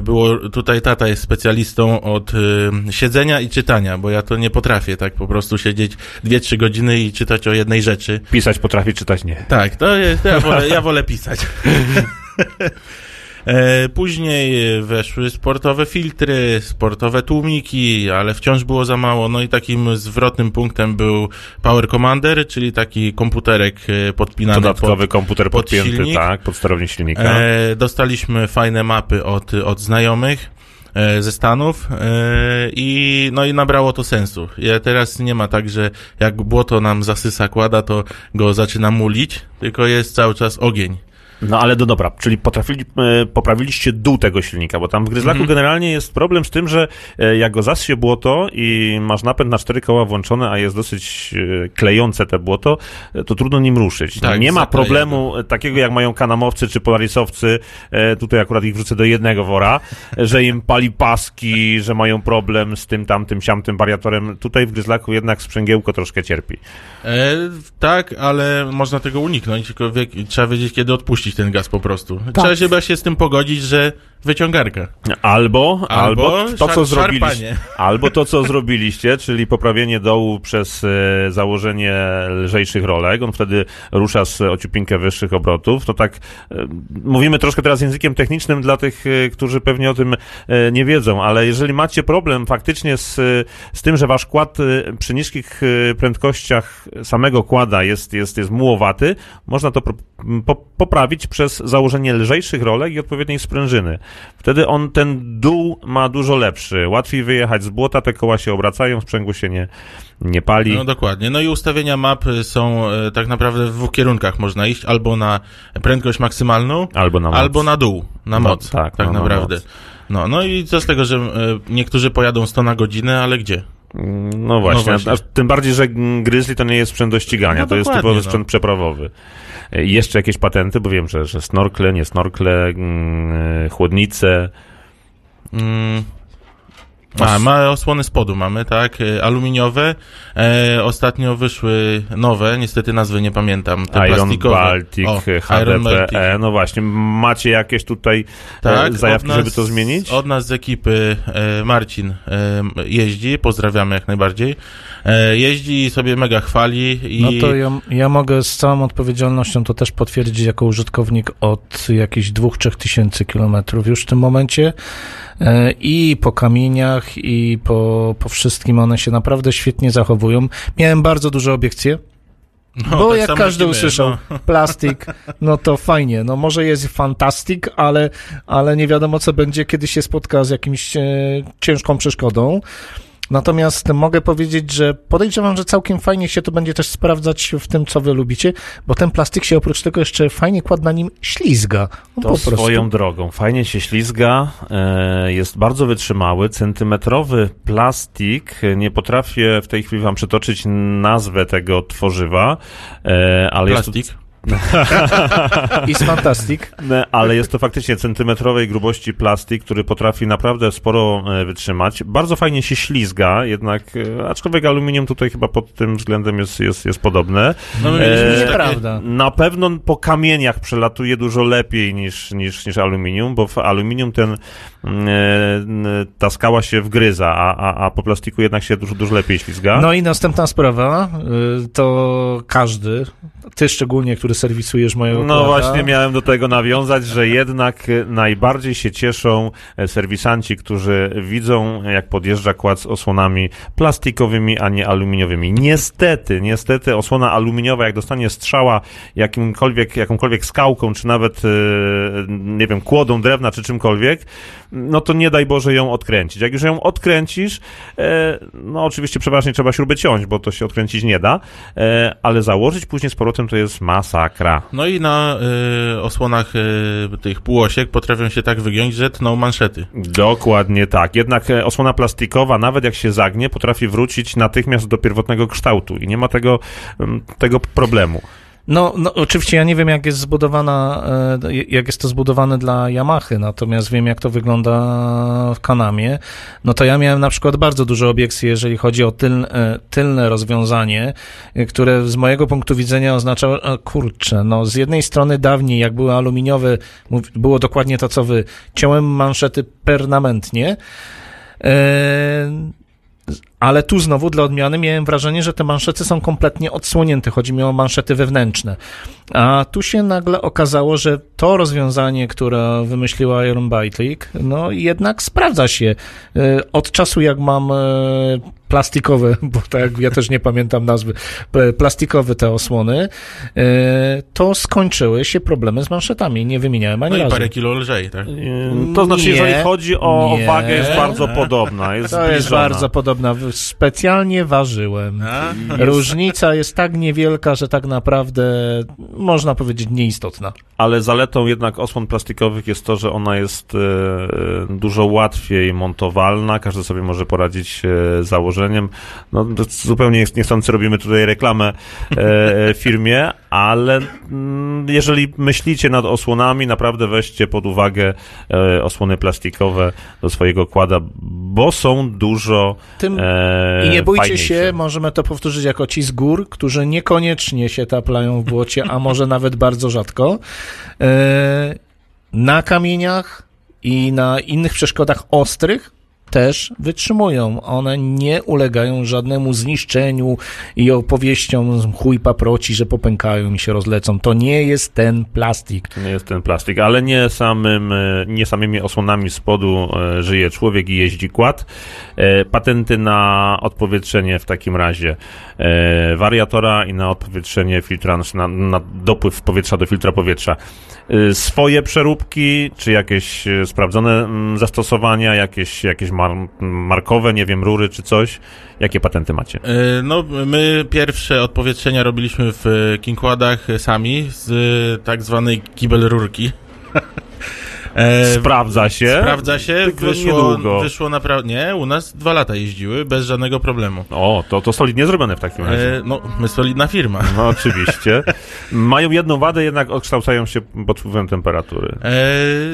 Było tutaj tata jest specjalistą od siedzenia i czytania, bo ja to nie potrafię tak po prostu siedzieć 2-3 godziny i czytać o jednej rzeczy. Pisać potrafi, czytać nie. Tak, to jest, ja wolę, ja wolę pisać. E, Później weszły sportowe filtry, sportowe tłumiki, ale wciąż było za mało. No i takim zwrotnym punktem był Power Commander, czyli taki komputerek e, podpinany Dodatkowy pod, komputer pod podpięty, silnik. tak, pod sterownik silnika. E, dostaliśmy fajne mapy od, od znajomych ze Stanów i no i nabrało to sensu. Ja teraz nie ma tak, że jak błoto nam zasysa kłada, to go zaczyna mulić, tylko jest cały czas ogień. No ale do dobra, czyli potrafili, e, poprawiliście dół tego silnika, bo tam w Gryzlaku Mhm. generalnie jest problem z tym, że e, jak go zasie błoto i masz napęd na cztery koła włączony, a jest dosyć e, klejące te błoto, to trudno nim ruszyć. Tak, nie ma problemu takiego jak mają kanamowcy czy polarisowcy, tutaj akurat ich wrzucę do jednego wora, że im pali paski, że mają problem z tym, tamtym, siamtym wariatorem. Tutaj w Gryzlaku jednak sprzęgiełko troszkę cierpi. E, tak, ale można tego uniknąć, tylko trzeba wiedzieć, kiedy odpuścić ten gaz po prostu. Tak. Trzeba się chyba się z tym pogodzić, że wyciągarka. Albo, albo, Albo to, co zrobiliście. Albo to, co zrobiliście, czyli poprawienie dołu przez e, założenie lżejszych rolek. On wtedy rusza z ociupinkę wyższych obrotów. To tak, e, mówimy troszkę teraz językiem technicznym dla tych, e, którzy pewnie o tym e, nie wiedzą, ale jeżeli macie problem faktycznie z, e, z tym, że wasz kład e, przy niskich prędkościach samego kłada jest, jest, jest mułowaty, można to po, poprawić przez założenie lżejszych rolek i odpowiedniej sprężyny. Wtedy on ten dół ma dużo lepszy. Łatwiej wyjechać z błota, te koła się obracają, sprzęgło się nie, nie pali. No dokładnie. No i ustawienia map są e, tak naprawdę w dwóch kierunkach można iść, albo na prędkość maksymalną, albo na moc. albo na dół, na No, moc. tak, tak no, na naprawdę. moc. No, no i co z tego, że e, niektórzy pojadą 100 na godzinę, ale gdzie? No właśnie, No właśnie. Tym bardziej, że Grizzly to nie jest sprzęt do ścigania, No to jest typowy no. sprzęt przeprawowy. E, Jeszcze jakieś patenty, bo wiem, że, że snorkle, nie snorkle, mm, chłodnice. Mm. A, ma osłony spodu mamy, tak, e, aluminiowe. E, ostatnio wyszły nowe, niestety nazwy nie pamiętam. Te Iron plastikowe. Baltic, O, Iron Baltic. HDPE, no właśnie, macie jakieś tutaj Tak, e, zajawki, od nas- żeby to zmienić? Od nas z ekipy e, Marcin e, jeździ, pozdrawiamy jak najbardziej. E, jeździ i sobie mega chwali i No to ja, ja mogę z całą odpowiedzialnością to też potwierdzić jako użytkownik od jakichś dwóch, trzech tysięcy kilometrów już w tym momencie. E, I po kamieniach, i po, po wszystkim one się naprawdę świetnie zachowują. Miałem bardzo duże obiekcje No, Bo tak jak każdy usłyszał no. plastik, no to fajnie. No może jest fantastik, ale, ale nie wiadomo, co będzie, kiedy się spotka z jakimś e, ciężką przeszkodą. Natomiast mogę powiedzieć, że podejrzewam, że całkiem fajnie się to będzie też sprawdzać w tym, co wy lubicie, bo ten plastik się oprócz tego jeszcze fajnie kład na nim ślizga. On To po prostu. swoją drogą. Fajnie się ślizga, e, jest bardzo wytrzymały, centymetrowy plastik. e, Nie potrafię w tej chwili wam przytoczyć nazwę tego tworzywa, e, ale jest Plastik. to, Is fantastic. Ne, ale jest to faktycznie centymetrowej grubości plastik, który potrafi naprawdę sporo e, wytrzymać. Bardzo fajnie się ślizga, jednak, e, aczkolwiek aluminium tutaj chyba pod tym względem jest, jest, jest podobne. No mieliśmy E, Nieprawda. Na pewno po kamieniach przelatuje dużo lepiej niż, niż, niż aluminium, bo w aluminium ten, mm, e, ta skała się wgryza, a, a, a po plastiku jednak się dużo, dużo lepiej ślizga. No i następna sprawa, y, to każdy, ty szczególnie, który serwisujesz mojego No kłada, właśnie miałem do tego nawiązać, że jednak e, najbardziej się cieszą e, serwisanci, którzy widzą, jak podjeżdża kład z osłonami plastikowymi, a nie aluminiowymi. Niestety, niestety osłona aluminiowa, jak dostanie strzała jakimkolwiek, jakąkolwiek skałką, czy nawet, e, nie wiem, kłodą drewna, czy czymkolwiek, no to nie daj Boże ją odkręcić. Jak już ją odkręcisz, no oczywiście przeważnie trzeba śruby ciąć, bo to się odkręcić nie da, ale założyć później z powrotem to jest masakra. No i na y, osłonach y, tych półosiek potrafią się tak wygiąć, że tną manszety. Dokładnie tak. Jednak e, osłona plastikowa, nawet jak się zagnie, potrafi wrócić natychmiast do pierwotnego kształtu i nie ma tego, em, tego problemu. No, no, oczywiście ja nie wiem, jak jest zbudowana, e, jak jest to zbudowane dla Yamahy, natomiast wiem, jak to wygląda w Kanamie. No to ja miałem na przykład bardzo duże obiekcje, jeżeli chodzi o tyl, e, tylne rozwiązanie, e, które z mojego punktu widzenia oznaczało, kurczę, no z jednej strony dawniej, jak były aluminiowe, było dokładnie to, co wy, ciąłem manszety permanentnie, e, ale tu znowu dla odmiany miałem wrażenie, że te manszety są kompletnie odsłonięte. Chodzi mi o manszety wewnętrzne. A tu się nagle okazało, że to rozwiązanie, które wymyśliła Iron Bytlik, no jednak sprawdza się. E, Od czasu jak mam e, plastikowe, bo tak ja też nie pamiętam nazwy, plastikowe te osłony, e, to skończyły się problemy z manszetami. Nie wymieniałem ani No i razu. parę kilo lżej, tak? Ym, To znaczy, Nie, jeżeli chodzi o, nie. wagę, jest bardzo podobna. Jest To jest bardzo podobna. Specjalnie ważyłem. A? Różnica jest tak niewielka, że tak naprawdę można powiedzieć nieistotna. Ale zaletą jednak osłon plastikowych jest to, że ona jest e, e, dużo łatwiej montowalna, każdy sobie może poradzić e, z założeniem. No, zupełnie niechcący robimy tutaj reklamę firmie, ale mm, jeżeli myślicie nad osłonami, naprawdę weźcie pod uwagę osłony plastikowe do swojego kłada, bo są dużo Tym e, I nie bójcie fajniejsze. się, możemy to powtórzyć jako ci z gór, którzy niekoniecznie się taplają w błocie, a może nawet bardzo rzadko. E, Na kamieniach i na innych przeszkodach ostrych też wytrzymują. One nie ulegają żadnemu zniszczeniu i opowieściom chuj paproci, że popękają i się rozlecą. To nie jest ten plastik. To nie jest ten plastik, ale nie, samym, e, nie samymi osłonami spodu e, żyje człowiek i jeździ kład. E, Patenty na odpowietrzenie w takim razie wariatora i na odpowietrzenie filtra, na, na dopływ powietrza do filtra powietrza. Swoje przeróbki, czy jakieś sprawdzone mm, zastosowania, jakieś, jakieś mar markowe, nie wiem, rury czy coś. Jakie patenty macie? Y, No, my pierwsze odpowietrzenia robiliśmy w y, Kingkładach sami z y, tak zwanej kibel rurki. E, Sprawdza się. Sprawdza się, wyszło, niedługo. wyszło naprawdę. Nie, u nas dwa lata jeździły bez żadnego problemu. O, to, to solidnie zrobione w takim razie. E, no, my solidna firma. No oczywiście. Mają jedną wadę, jednak odkształcają się pod wpływem temperatury. E,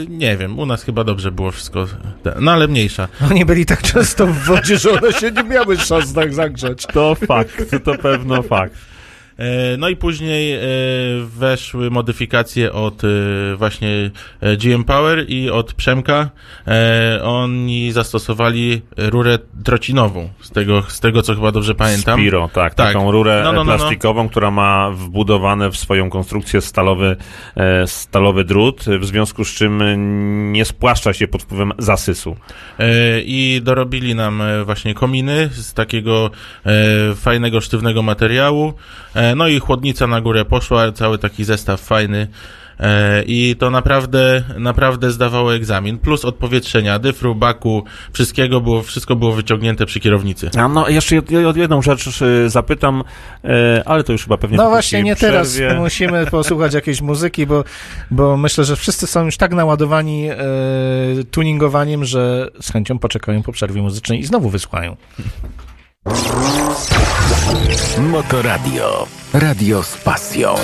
nie wiem, u nas chyba dobrze było wszystko. No ale mniejsza. Oni byli tak często w wodzie, że one się nie miały szans tak zagrzać. To fakt, to pewno fakt. E, No i później e, weszły modyfikacje od e, właśnie GM Power i od Przemka. Oni zastosowali rurę trocinową, z tego, z tego co chyba dobrze pamiętam. Spiro, tak, Tak. taką rurę No, no, no, no. plastikową, która ma wbudowane w swoją konstrukcję stalowy, stalowy drut, w związku z czym nie spłaszcza się pod wpływem zasysu. I dorobili nam właśnie kominy z takiego fajnego, sztywnego materiału. E, no i chłodnica na górę poszła, cały taki zestaw fajny. E, I to naprawdę, naprawdę zdawało egzamin. Plus odpowietrzenia, dyfru, baku, wszystkiego było, wszystko było wyciągnięte przy kierownicy. A no, jeszcze jed- jed- jedną rzecz y, zapytam, e, ale to już chyba pewnie No właśnie, nie teraz. przerwie. Musimy posłuchać jakiejś muzyki, bo, bo myślę, że wszyscy są już tak naładowani e, tuningowaniem, że z chęcią poczekają po przerwie muzycznej i znowu wysłuchają. Motoradio. Radio z pasją.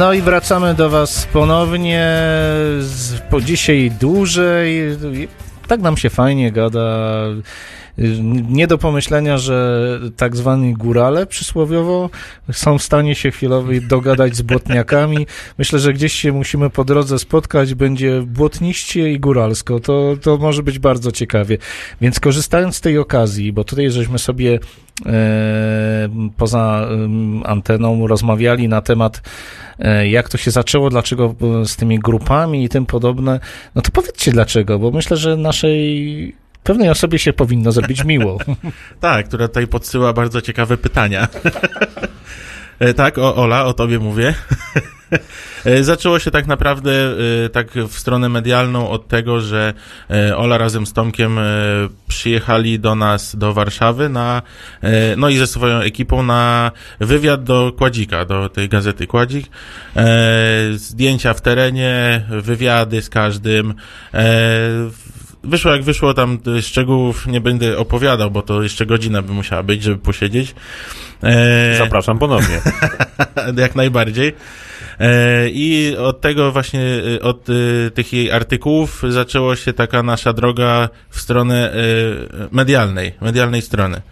No i wracamy do Was ponownie, po dzisiaj dłużej. Tak nam się fajnie gada. Nie do pomyślenia, że tak zwani górale przysłowiowo są w stanie się chwilowo dogadać z błotniakami. Myślę, że gdzieś się musimy po drodze spotkać, będzie błotniście i góralsko. To, to może być bardzo ciekawie. Więc korzystając z tej okazji, bo tutaj żeśmy sobie e, poza anteną rozmawiali na temat e, jak to się zaczęło, dlaczego e, z tymi grupami i tym podobne, no to powiedzcie dlaczego, bo myślę, że naszej pewnej osobie się powinno zrobić miło. Tak, która tutaj podsyła bardzo ciekawe pytania. E, tak, o, Ola, o tobie mówię. E, Zaczęło się tak naprawdę e, tak w stronę medialną od tego, że Ola razem z Tomkiem przyjechali do nas do Warszawy na, no i ze swoją ekipą na wywiad do Kładzika, do tej gazety Kładzik. Zdjęcia w terenie, wywiady z każdym. Wyszło jak wyszło, tam e, szczegółów nie będę opowiadał, bo to jeszcze godzina by musiała być, żeby posiedzieć. E, Zapraszam ponownie. jak najbardziej. E, I od tego właśnie, e, od tych jej artykułów zaczęła się taka nasza droga w stronę medialnej, medialnej strony.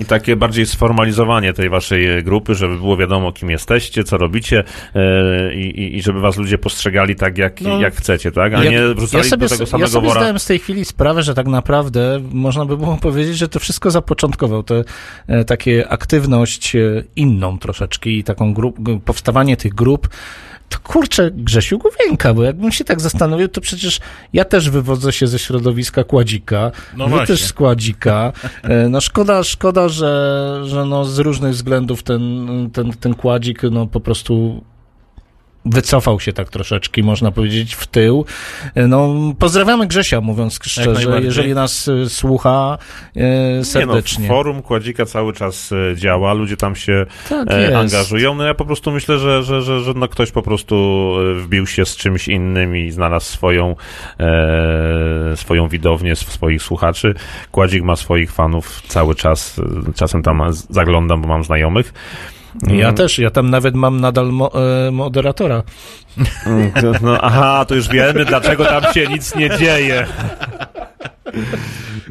I takie bardziej sformalizowanie tej waszej e, grupy, żeby było wiadomo, kim jesteście, co robicie e, i, i, i żeby was ludzie postrzegali tak, jak, No. jak chcecie, tak? A Ja- nie wrzucali ja sobie, do tego ja samego sobie wora. zdałem z tej chwili sprawę, że tak naprawdę można by było powiedzieć, że to wszystko zapoczątkował, te e, takie aktywność inną troszeczkę i taką grup, powstawanie tych grup. To kurczę, Grzesiu Główienka, bo jakbym się tak zastanowił, to przecież ja też wywodzę się ze środowiska Kładzika, No wy właśnie. też z Kładzika. E, No szkoda, szkoda, że, że no z różnych względów ten, ten, ten Kładzik no po prostu wycofał się tak troszeczkę, można powiedzieć, w tył. No, pozdrawiamy Grzesia, mówiąc szczerze, jeżeli nas y, słucha e, serdecznie. Nie no, forum Kładzika cały czas e, działa, ludzie tam się tak e, angażują. No ja po prostu myślę, że, że, że, że no ktoś po prostu e, wbił się z czymś innym i znalazł swoją, e, swoją widownię, sw- swoich słuchaczy. Kładzik ma swoich fanów cały czas. e, Czasem tam zaglądam, bo mam znajomych. Ja Mm, też, ja tam nawet mam nadal mo, e, moderatora. mm, No, aha, to już wiemy, dlaczego tam się nic nie dzieje.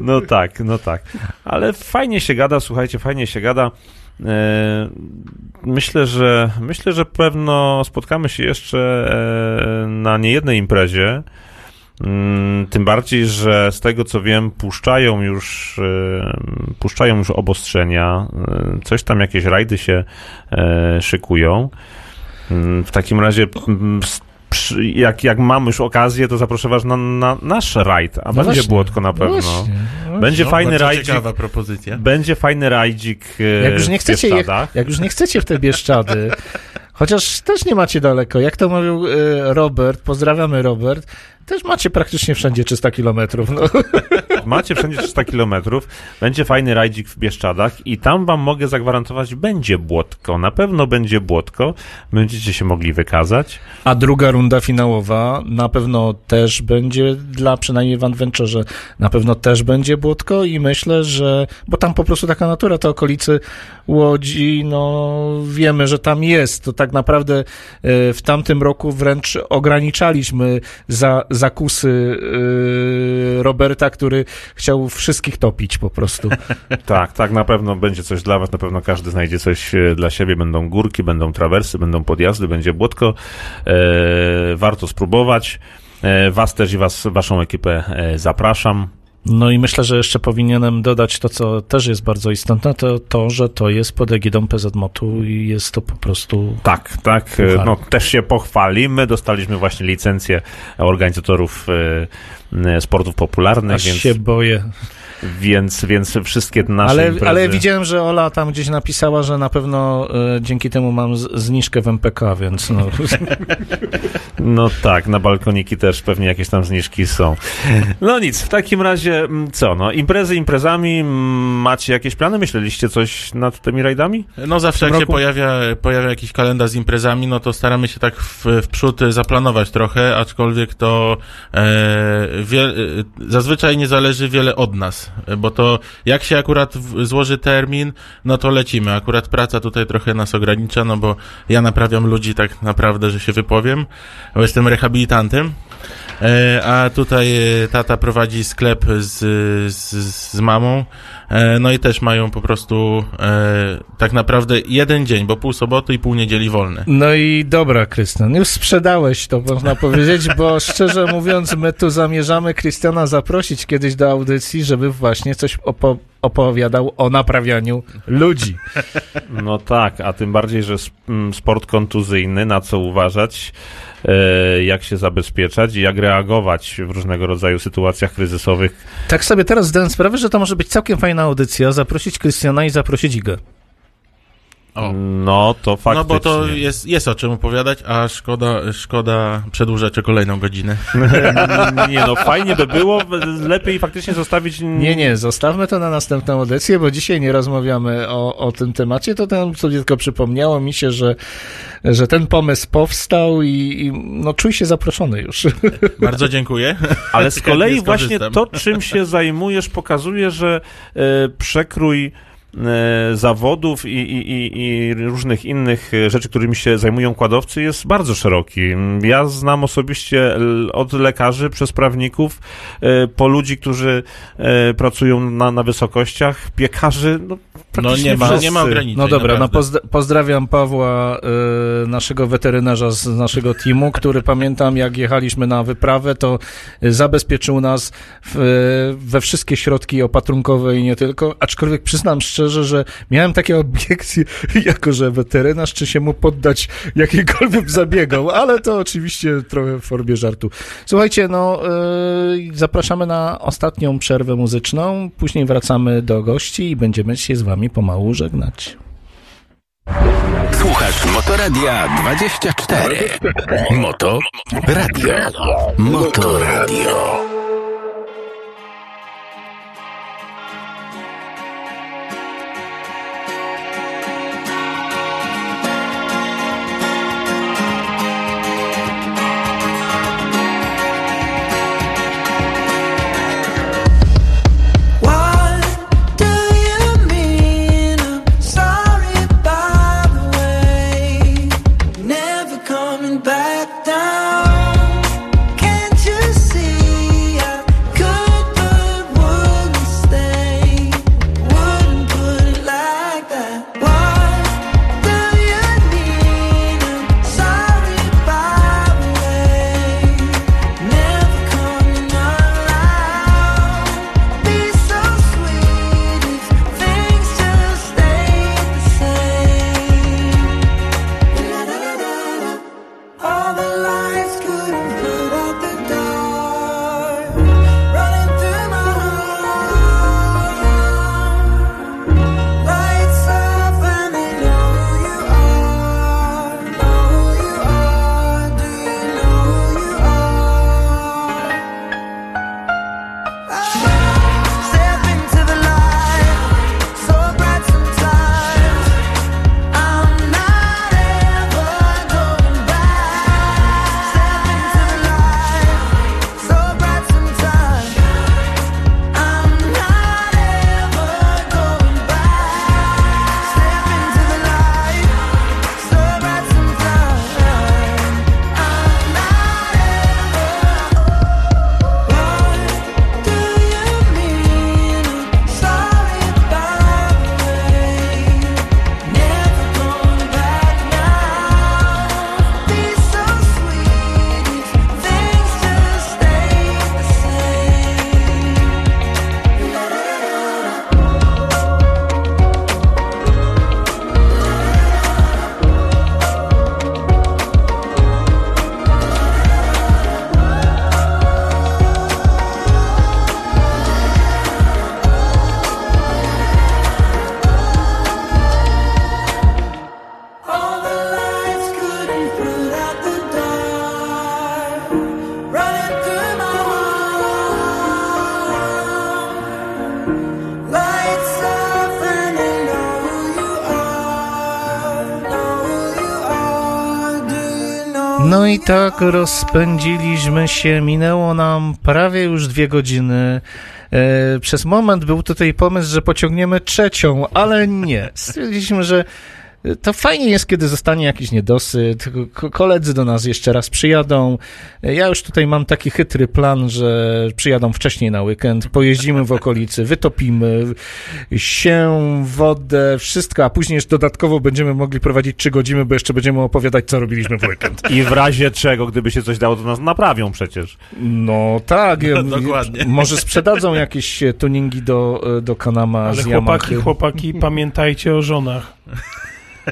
No tak, no tak. Ale fajnie się gada, słuchajcie, fajnie się gada. E, Myślę, że myślę, że pewno spotkamy się jeszcze e, na niejednej imprezie. Mm, Tym bardziej, że z tego co wiem, puszczają już, puszczają już obostrzenia. e, Coś tam, jakieś rajdy się e, szykują. Mm, W takim razie, jak, jak mam już okazję, to zaproszę was na, na nasz rajd, a No będzie właśnie, Błotko na no pewno. właśnie, no. Będzie No, fajny rajdzik. ciekawa propozycja. Będzie fajny rajdzik e, Jak już nie w chcecie, jak, jak już nie chcecie w te Bieszczady, chociaż też nie macie daleko, jak to mówił Robert, pozdrawiamy Robert, też macie praktycznie wszędzie 300 kilometrów. No. Macie wszędzie 300 kilometrów, będzie fajny rajdzik w Bieszczadach i tam wam mogę zagwarantować, będzie błotko, na pewno będzie błotko, będziecie się mogli wykazać. A druga runda finałowa na pewno też będzie dla przynajmniej w Adventurze, na pewno też będzie Błotko i myślę, że, bo tam po prostu taka natura, te okolicy Łodzi, no wiemy, że tam jest. To tak naprawdę e, w tamtym roku wręcz ograniczaliśmy za, zakusy e, Roberta, który chciał wszystkich topić po prostu. Tak, tak, na pewno będzie coś dla was, na pewno każdy znajdzie coś e, dla siebie, będą górki, będą trawersy, będą podjazdy, będzie błotko. E, warto spróbować. E, was też i was, waszą ekipę zapraszam. No i myślę, że jeszcze powinienem dodać to, co też jest bardzo istotne, to to, że to jest pod egidą PZMOT-u i jest to po prostu... Tak, tak. e, Puchar. No, też się pochwali. My dostaliśmy właśnie licencję organizatorów e, sportów popularnych, Aż więc, się boję. Więc, więc wszystkie nasze Ale, imprezy... ale widziałem, że Ola tam gdzieś napisała, że na pewno e, dzięki temu mam z, zniżkę w MPK, więc no, No tak, na balkoniki też pewnie jakieś tam zniżki są. No nic, w takim razie mm, co, no imprezy imprezami, mm, macie jakieś plany? Myśleliście coś nad tymi rajdami? No zawsze jak się roku? pojawia, pojawia jakiś kalendarz z imprezami, no to staramy się tak w, w przód zaplanować trochę, aczkolwiek to e, wie, e, zazwyczaj nie zależy wiele od nas, bo to jak się akurat złoży termin, no to lecimy. Akurat praca tutaj trochę nas ogranicza, no bo ja naprawiam ludzi tak naprawdę, że się wypowiem, bo jestem rehabilitantem. E, a tutaj e, tata prowadzi sklep z, z, z mamą. E, no i też mają po prostu e, tak naprawdę jeden dzień, bo pół soboty i pół niedzieli wolne. No i dobra, Krystian, już sprzedałeś to, można powiedzieć, bo szczerze mówiąc, my tu zamierzamy Krystiana zaprosić kiedyś do audycji, żeby właśnie coś opo- opowiadał o naprawianiu ludzi. No tak, a tym bardziej, że sp- m, sport kontuzyjny, na co uważać, e, jak się zabezpieczać i jak reagować w różnego rodzaju sytuacjach kryzysowych. Tak sobie teraz zdałem sprawę, że to może być całkiem fajna audycja, zaprosić Krystiana i zaprosić Igę. O. No to faktycznie. No bo to jest, jest o czym opowiadać, a szkoda, szkoda przedłużać o kolejną godzinę. Nie no, fajnie by było, lepiej faktycznie zostawić... Nie, nie, zostawmy to na następną audycję, bo dzisiaj nie rozmawiamy o, o tym temacie, to tam sobie tylko przypomniało mi się, że, że ten pomysł powstał i, i no czuj się zaproszony już. Bardzo dziękuję. Ale z kolei właśnie to, czym się zajmujesz, pokazuje, że e, przekrój zawodów i, i, i, różnych innych e, rzeczy, którymi się zajmują kładowcy, jest bardzo szeroki. Ja znam osobiście od lekarzy, przez prawników, e, po ludzi, którzy e, pracują na, na wysokościach, piekarzy, no, No nie ma, wszyscy. nie ma ograniczeń. No dobra, no pozdrawiam Pawła, y, naszego weterynarza z naszego teamu, który pamiętam, jak jechaliśmy na wyprawę, to zabezpieczył nas w, we wszystkie środki opatrunkowe i nie tylko, aczkolwiek przyznam szczerze, że miałem takie obiekcje, jako że weterynarz, czy się mu poddać jakiejkolwiek zabiegom, ale to oczywiście trochę w formie żartu. Słuchajcie, no y, zapraszamy na ostatnią przerwę muzyczną, później wracamy do gości i będziemy się z wami pomału żegnać. Słuchasz Motoradia 24. Moto Radio. Motoradio. Tak rozpędziliśmy się, minęło nam prawie już dwie godziny. E, przez moment był tutaj pomysł, że pociągniemy trzecią, ale nie. Stwierdziliśmy, że to fajnie jest, kiedy zostanie jakiś niedosyt, ko- koledzy do nas jeszcze raz przyjadą. Ja już tutaj mam taki chytry plan, że przyjadą wcześniej na weekend, pojeździmy w okolicy, wytopimy się, wodę, wszystko, a później jeszcze dodatkowo będziemy mogli prowadzić trzy godziny, bo jeszcze będziemy opowiadać, co robiliśmy w weekend. I w razie czego, gdyby się coś dało, to nas naprawią przecież. No tak, ja- Dokładnie. może sprzedadzą jakieś tuningi do, do Kanama Ale z chłopaki, chłopaki, pamiętajcie o żonach.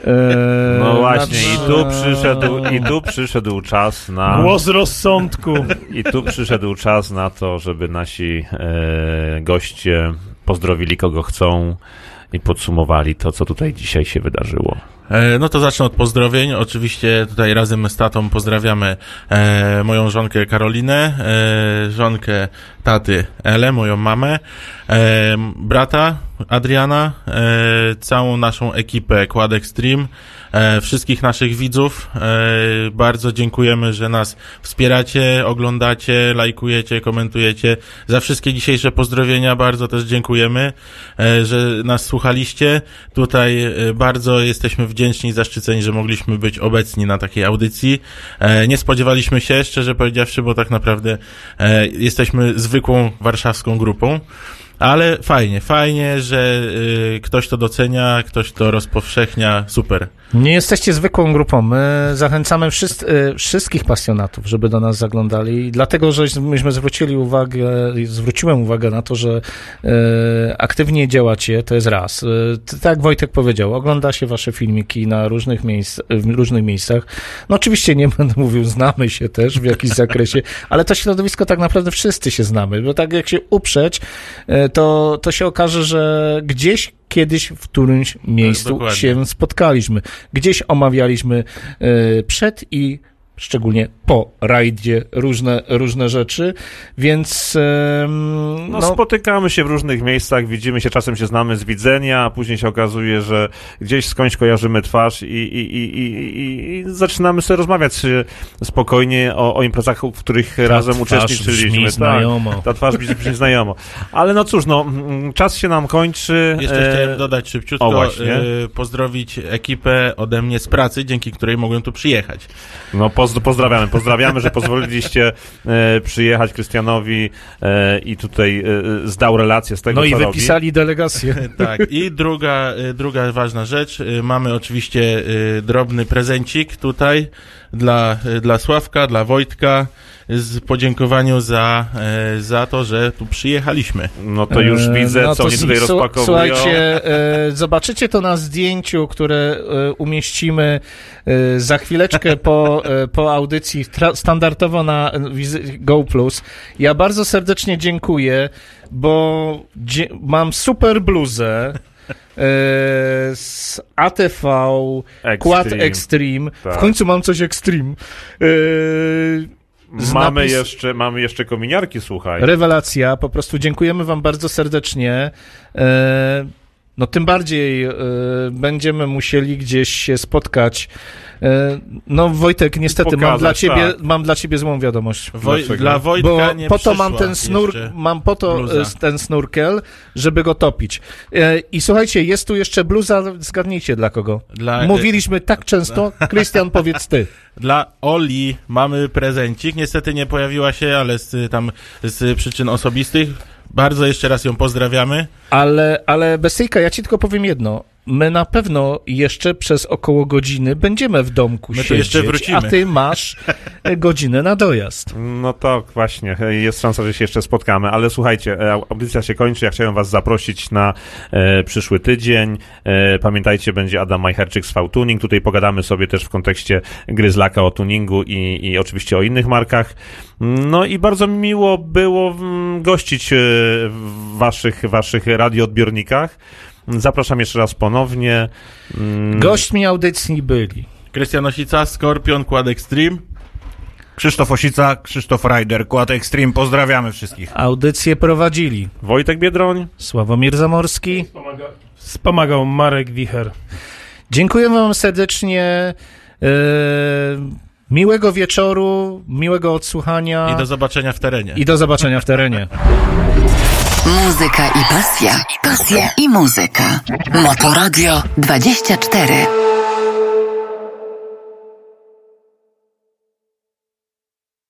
E, No właśnie, i tu przyszedł, i tu przyszedł czas na... Głos rozsądku. I tu przyszedł czas na to, żeby nasi e, goście pozdrowili kogo chcą i podsumowali to, co tutaj dzisiaj się wydarzyło. E, No to zacznę od pozdrowień. Oczywiście tutaj razem z tatą pozdrawiamy e, moją żonkę Karolinę, e, żonkę taty Elę, moją mamę, e, brata Adriana, e, całą naszą ekipę Quad Extreme, wszystkich naszych widzów. E, bardzo dziękujemy, że nas wspieracie, oglądacie, lajkujecie, komentujecie. Za wszystkie dzisiejsze pozdrowienia bardzo też dziękujemy, że nas słuchaliście. Tutaj bardzo jesteśmy wdzięczni i zaszczyceni, że mogliśmy być obecni na takiej audycji. E, Nie spodziewaliśmy się, szczerze powiedziawszy, bo tak naprawdę e, jesteśmy zwykłą warszawską grupą. Ale fajnie, fajnie, że y, ktoś to docenia, ktoś to rozpowszechnia, super. Nie jesteście zwykłą grupą. My zachęcamy y, wszystkich pasjonatów, żeby do nas zaglądali. Dlatego, że myśmy zwrócili uwagę, zwróciłem uwagę na to, że y, aktywnie działacie, to jest raz. Y, tak jak Wojtek powiedział, ogląda się wasze filmiki na różnych, miejsc, w różnych miejscach. No oczywiście nie będę mówił, znamy się też w jakimś zakresie, ale to środowisko tak naprawdę wszyscy się znamy, bo tak jak się uprzeć, to, to się okaże, że gdzieś kiedyś w którymś miejscu dokładnie. się spotkaliśmy. Gdzieś omawialiśmy e, przed i szczególnie po rajdzie różne, różne rzeczy, więc No, no, spotykamy się w różnych miejscach, widzimy się, czasem się znamy z widzenia, a później się okazuje, że gdzieś skądś kojarzymy twarz i, i, i, i, i, zaczynamy sobie rozmawiać e, spokojnie o, o imprezach, w których razem twarz uczestniczyliśmy. brzmi Tak, znajomo. ta twarz brzmi, znajomo. Ale no cóż, no, mm, czas się nam kończy. Jeszcze e, chciałem dodać szybciutko, o, właśnie. y, pozdrowić ekipę ode mnie z pracy, dzięki której mogłem tu przyjechać. No poz, pozdrawiamy, pozdrawiamy, że pozwoliliście e, przyjechać Krystianowi e, i tutaj e, zdał relację z tego, no i robi. wypisali delegację. Tak, i druga, druga ważna rzecz, mamy oczywiście drobny prezencik tutaj dla, dla Sławka, dla Wojtka, z podziękowaniu za, y, za to, że tu przyjechaliśmy. No to już E, widzę, no co oni tutaj rozpakowują. Słuchajcie, e, zobaczycie to na zdjęciu, które e, umieścimy e, za chwileczkę po, e, po audycji, tra- standardowo na e, Go Plus. Ja bardzo serdecznie dziękuję, bo dzie- mam super bluzę. e, Z ATV Quad Extreme. Extreme. W Tak. końcu mam coś Extreme. Mamy, napis- jeszcze, mamy jeszcze kominiarki, słuchaj. Rewelacja, po prostu dziękujemy Wam bardzo serdecznie. E, no tym bardziej e, będziemy musieli gdzieś się spotkać. E, no Wojtek, niestety mam Pokazać, dla ciebie, tak. mam dla ciebie złą wiadomość. Woj, Dlaczego? dla Wojtka Bo nie po to mam ten snur, mam po to bluza. e, ten snurkel, żeby go topić. E, I słuchajcie, jest tu jeszcze bluza, zgadnijcie dla kogo. Dla, Mówiliśmy tak często, Krystian powiedz ty. Dla Oli mamy prezencik. Niestety nie pojawiła się, ale z, tam z przyczyn osobistych. Bardzo jeszcze raz ją pozdrawiamy. Ale, ale Besyjka, ja ci tylko powiem jedno. My na pewno jeszcze przez około godziny będziemy w domku My siedzieć, jeszcze wrócimy. a ty masz e, godzinę na dojazd. No to właśnie, jest szansa, że się jeszcze spotkamy, ale słuchajcie, e, audycja się kończy, ja chciałem was zaprosić na e, przyszły tydzień. E, pamiętajcie, będzie Adam Majcherczyk z V-Tuning, tutaj pogadamy sobie też w kontekście gry z laka o tuningu i, i oczywiście o innych markach. No i bardzo mi miło było mm, gościć e, w waszych, waszych radioodbiornikach. Zapraszam jeszcze raz ponownie. Mm, Gośćmi audycji byli Krystian Osica, Skorpion, Quad Extreme. Krzysztof Osica, Krzysztof Ryder, Quad Extreme, pozdrawiamy wszystkich. Audycję prowadzili Wojtek Biedroń. Sławomir Zamorski. Wspomagał Marek Wicher. Dziękuję wam serdecznie. E, miłego wieczoru, miłego odsłuchania I do zobaczenia w terenie. i do zobaczenia w terenie. Muzyka i pasja. Pasja i muzyka. Motoradio 24.